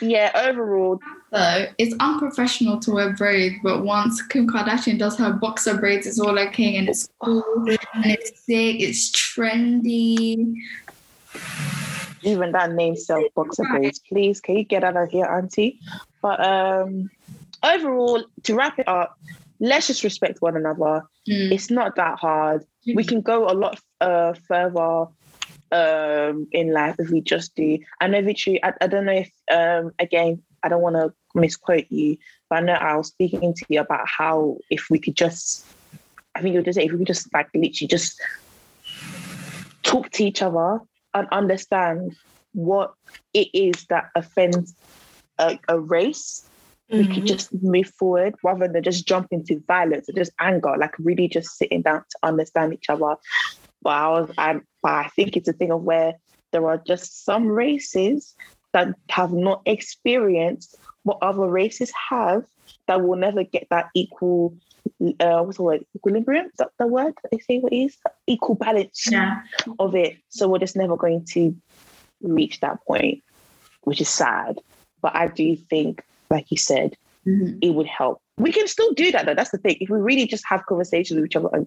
yeah, overall, Though it's unprofessional to wear braids, but once Kim Kardashian does her boxer braids, it's all okay and it's cool and it's sick, it's trendy. Even that name self boxer braids. Please, can you get out of here, Auntie? But um overall, to wrap it up, let's just respect one another. Mm. It's not that hard. We can go a lot uh further um in life if we just do. I know Vitri, I, I don't know if um again I don't want to misquote you, but I know I was speaking to you about how if we could just I think you were just if we could just like literally just talk to each other and understand what it is that offends a, a race, we could mm-hmm. just move forward rather than just jump into violence or just anger, like really just sitting down to understand each other. But I was, I, but I think it's a thing of where there are just some races that have not experienced what other races have that will never get that equal uh what's the word? Equilibrium? Is that the word? They say what is? Equal balance Yeah. of it. So we're just never going to reach that point which is sad. But i do think like you said Mhm. it would help. We can still do that though. That's the thing. If we really just have conversations with each other and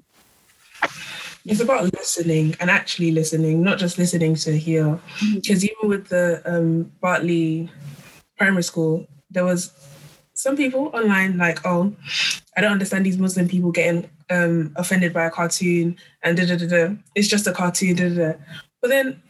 It's about listening and actually listening, not just listening to hear. Because even with the um, Bartley primary school, there was some people online like, oh, I don't understand these Muslim people getting um, offended by a cartoon and da da da da. It's just a cartoon, da da da. But then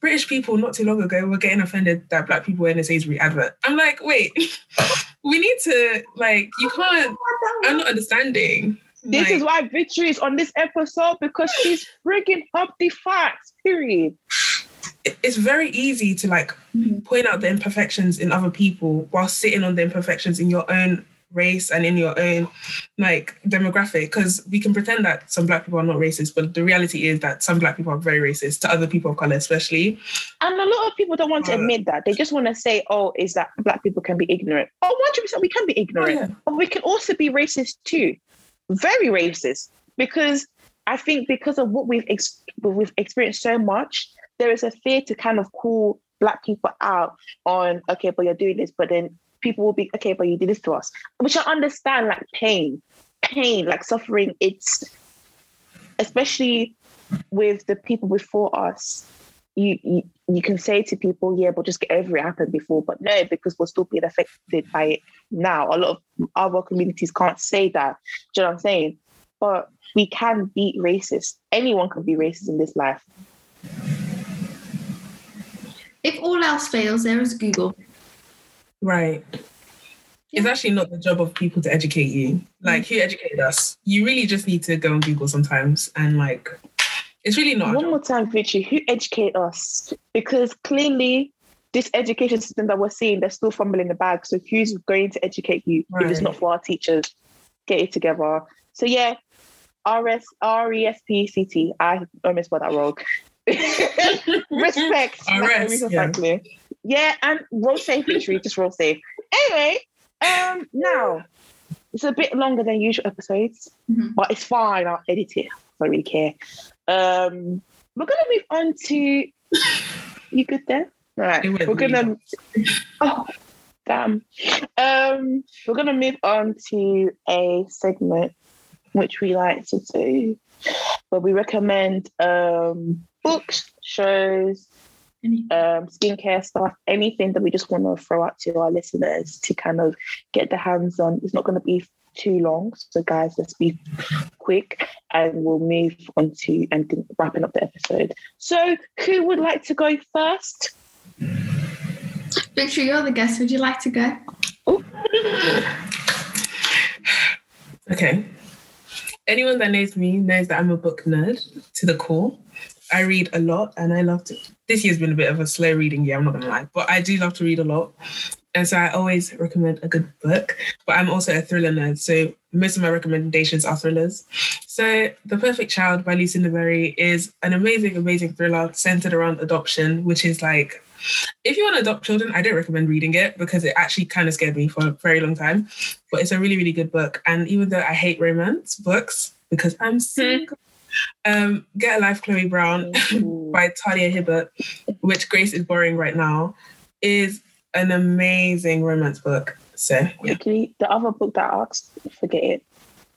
British people not too long ago were getting offended that black people were in a Sainsbury advert. I'm like, wait, we need to like, you can't. I'm not understanding. this Like, is why victory is on this episode because she's bringing up the facts period it's very easy to like Mhm. point out the imperfections in other people while sitting on the imperfections in your own race and in your own like demographic because we can pretend that some black people are not racist but the reality is that some black people are very racist to other people of color especially And a lot of people don't want to Uh, admit that. They just want to say, oh, is that black people can be ignorant. Oh, 100% we can be ignorant. yeah. But we can also be racist too. Very racist. Because I think because of what we've, ex- we've experienced so much, there is a fear to kind of call black people out on, okay, but you're doing this. But then people will be, okay, but you did this to us. Which I understand, like pain, pain, like suffering. It's especially with the people before us you, you you can say to people, yeah, but just get over it happened before. But no, because we're still being affected by it now. A lot of other communities can't say that. Do you know what I'm saying? But we can be racist. Anyone can be racist in this life. If all else fails, there is Google. right it's actually not the job of people to educate you like who educated us you really just need to go on google sometimes and like it's really not One more time, Vichy, who educate us? Because clearly, this education system that we're seeing, they're still fumbling the bag. So who's going to educate you if it's not for our teachers? Get it together. So yeah, RS R-E-S-P-C-T. I almost spelled that wrong. Respect. RS, Like, yeah. frankly. yeah, and roll safe, Victory. Just roll safe. Anyway, um, now it's a bit longer than usual episodes, Mhm. but it's fine. I'll edit it. I don't really care. Um, we're gonna move on to you good there? Right. We're gonna oh damn. Um, we're gonna move on to a segment which we like to do, where we recommend um books, shows, um, skincare stuff, anything that we just want to throw out to our listeners to kind of get their hands on. It's not going to be too long, so guys, let's be quick and we'll move on to and wrapping up the episode. So, who would like to go first? Victory, you're the guest. Would you like to go? Okay. Anyone that knows me knows that I'm a book nerd to the core. I read a lot and I love to. This year's been a bit of a slow reading year, I'm not gonna lie, but I do love to read a lot. And so I always recommend a good book, but I'm also a thriller nerd. So most of my recommendations are thrillers. So The Perfect Child by Lucinda Berry is an amazing, amazing thriller centered around adoption, which is like, if you want to adopt children, I don't recommend reading it because it actually kind of scared me for a very long time. But it's a really, really good book. And even though I hate romance books because I'm single, um, Get a Life, Chloe Brown by Talia Hibbert, which Grace is borrowing right now, is an amazing romance book. So yeah, Quickly, the other book that I asked, forget it.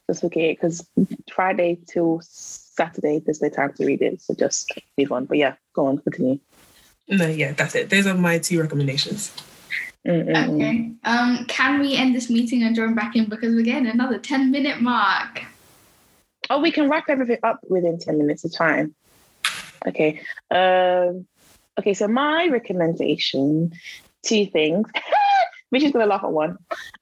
Just forget it because Friday till Saturday, there's no time to read it. So just move on. But yeah, go on, continue. no, yeah, that's it. Those are my two recommendations. Mm, mm, mm. Okay. Um, can we end this meeting and join back in because we're getting another 10 minute mark? Oh, we can wrap everything up within 10 minutes of time. Okay. Um, okay, so my recommendation, two things. Which is gonna laugh at one.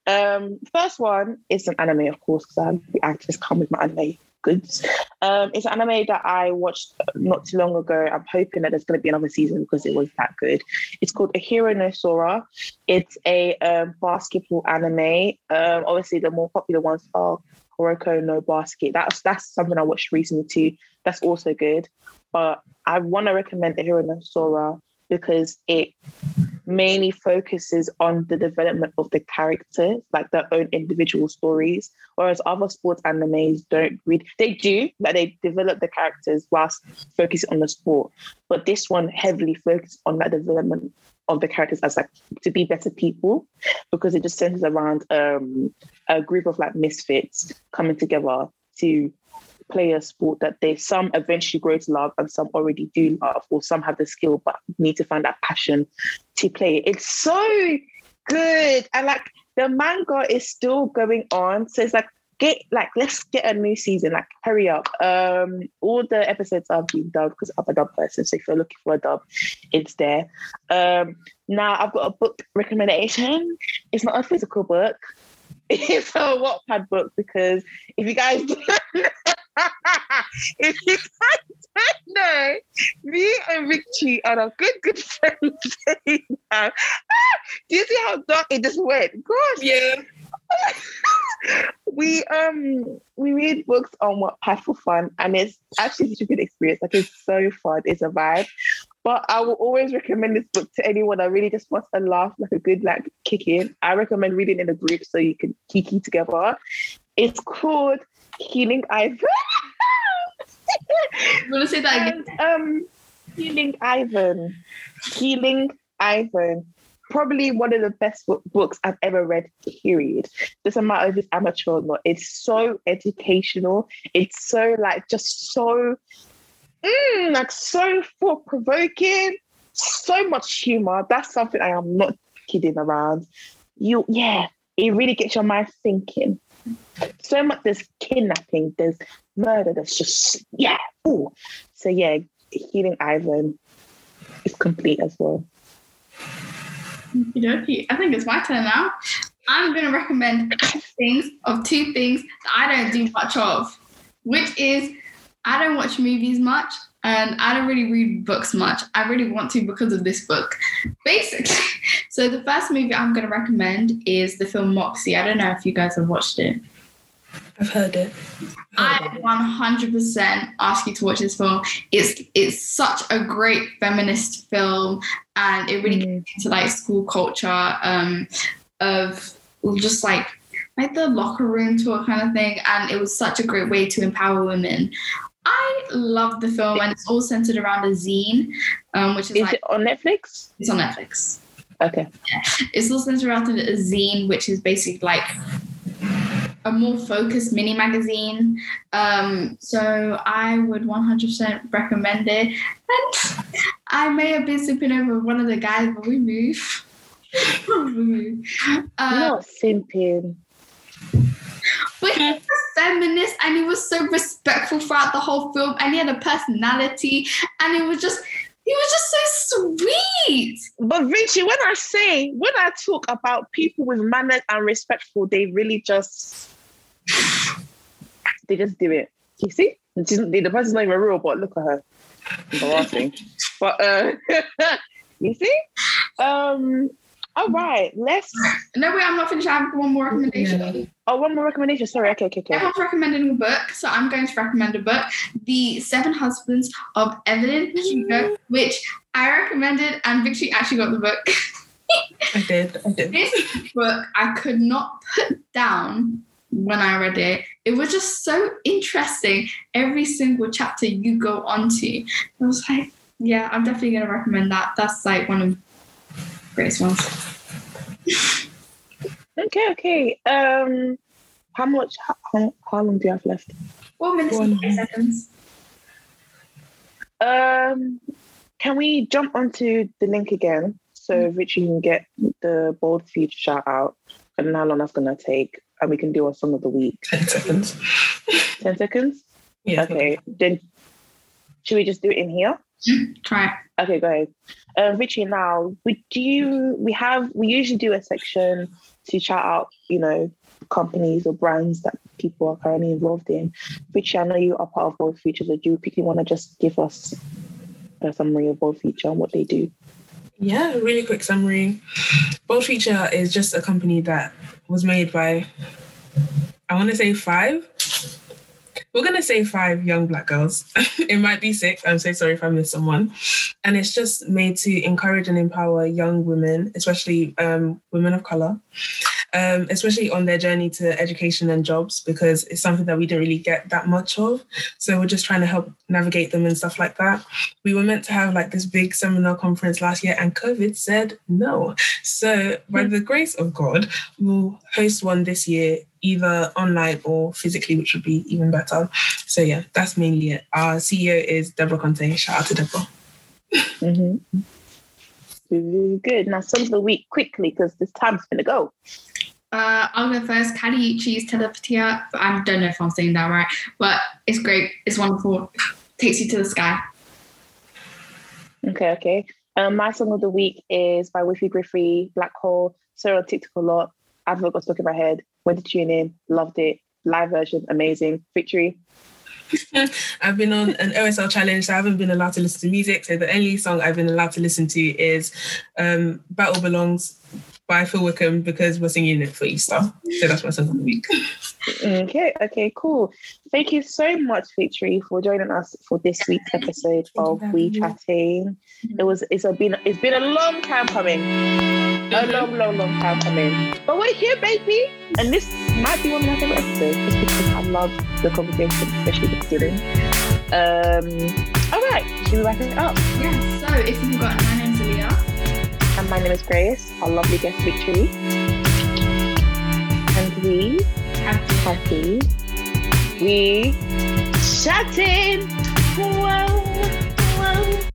Um, first one is an anime, of course, because I'm the actress come with my anime goods. Um, it's an anime that I watched not too long ago. I'm hoping that there's gonna be another season because it was that good. It's called Ahiru no Sora. It's a um, basketball anime. Um, obviously, the more popular ones are Kuroko no Basket. That's that's something I watched recently too. That's also good. But I want to recommend the Ahiru no Sora because it mainly focuses on the development of the characters, like their own individual stories. Whereas other sports animes don't read, they do, but they develop the characters whilst focusing on the sport. But this one heavily focuses on that development of the characters as like to be better people because it just centers around um, a group of like misfits coming together to play a sport that they some eventually grow to love and some already do love or some have the skill but need to find that passion to play it's so good! And like the manga is still going on so it's like get like let's get a new season like hurry up um all the episodes are being dubbed because i'm a dub person so if you're looking for a dub it's there um now i've got a book recommendation it's not a physical book it's a Wattpad book because if you guys if you guys don't know, me and Richie are a good, good friends now. Do you see how dark it just went? Gosh. Yeah. we um we read books on Wattpad for fun and it's actually such a good experience. Like it's so fun, it's a vibe. But I will always recommend this book to anyone that really just wants to laugh, like a good like kick in. I recommend reading in a group so you can kiki together. It's called Healing Ivan. I'm gonna say that again. And, um, Healing Ivan. Healing Ivan. Probably one of the best books I've ever read, period. Doesn't matter if it's amateur or not. It's so educational. It's so like just so mm, like so thought provoking, so much humor. That's something I am not kidding around. You, yeah, it really gets your mind thinking. So much there's kidnapping, there's murder, there's just yeah. Ooh. So yeah, healing Ivan is complete as well. Okey-dokey. I think it's my turn now. I'm going to recommend things of two things that I don't do much of, which is I don't watch movies much and I don't really read books much. I really want to because of this book. Basically, so the first movie I'm going to recommend is the film Moxie. I don't know if you guys have watched it. I've heard it. I 100% ask you to watch this film. It's it's such a great feminist film, and it really Mm. gets into like school culture um, of just like like the locker room tour kind of thing. And it was such a great way to empower women. I love the film, and it's all centered around a zine, um, which is, Is like it on Netflix? it's on Netflix. Okay. It's all centered around a zine, which is basically like a more focused mini magazine. Um, so I would 100% recommend it. And I may have been sipping over one of the guys, but we move. we move. Uh, not simping. but he was feminist and he was so respectful throughout the whole film and he had a personality and it was just, he was just so sweet. But Richie, when I say, when I talk about people with manners and respectful, they really just, they just do it. You see, She's- the person's not even real, but look at her, embarrassing. but uh, you see, um, all right, let's. No, wait, I'm not finished. I have one more recommendation. Oh, one more recommendation. Sorry. Okay, okay, okay. Everyone's recommending a book, so I'm going to recommend a book, The Seven Husbands of Evelyn Hugo, which I recommended, and Victory actually got the book. I did. I did. this book I could not put down when I read it. It was just so interesting. Every single chapter you go on to. I was like, yeah, I'm definitely going to recommend that. That's like one of the greatest ones. Okay, okay. Um, how much? How, how long do you have left? Four minutes and One. eight seconds. Um, can we jump onto the link again so Richie can get the bold future shout out? I don't know how long that's gonna take, and we can do a song of the week. 10 seconds. Ten seconds. Yeah. Okay. Then should we just do it in here? Try it. Okay, go ahead. Uh, Richie, now we do you, we have we usually do a section to shout out, you know, companies or brands that people are currently involved in. Richie, I know you are part of Bold Futures. So do you quickly want to just give us a summary of Bold Future and what they do? Yeah, really quick summary. Bold Future is just a company that was made by, I want to say five. we're gonna say five young black girls. it might be six. I'm so sorry if I missed someone. And it's just made to encourage and empower young women, especially um, women of color, um, especially on their journey to education and jobs, because it's something that we don't really get that much of. So we're just trying to help navigate them and stuff like that. We were meant to have like this big seminar conference last year, and COVID said no. So by the grace of God, we'll host one this year either online or physically, which would be even better. So yeah, that's mainly it. Our CEO is Deborah Conte. Shout out to Deborah. Mm-hmm. Good. Now, song of the week quickly because this time's gonna go. Uh, I'll go first. Kali Uchis Telepatia. I don't know if I'm saying that right, but it's great. It's wonderful. Takes you to the sky. Okay, okay. Um, my song of the week is by Wiffy Griffey, Black Hole. So on TikTok a lot. I've got stuck in my head. Went to tune in, loved it. Live version, amazing. Victory. I've been on an OSL challenge, so I haven't been allowed to listen to music. So the only song I've been allowed to listen to is um, Battle Belongs by Phil Wickham because we're singing it for Easter. So that's my song of the week. Okay, okay, cool. Thank you so much, Victory, for joining us for this week's episode of We Chattin'. It was it's a been it's been a long time coming. A long, long, long time coming. But we're here, baby. And this might be one of my favorite episodes just because I love the conversation, especially the beginning. Um, all right, should we wrap it up? Yeah. So if you've got my name's Aliyah. And my name is Grace, our lovely guest Victory. And we happy. We Chattin'. Whoa, whoa.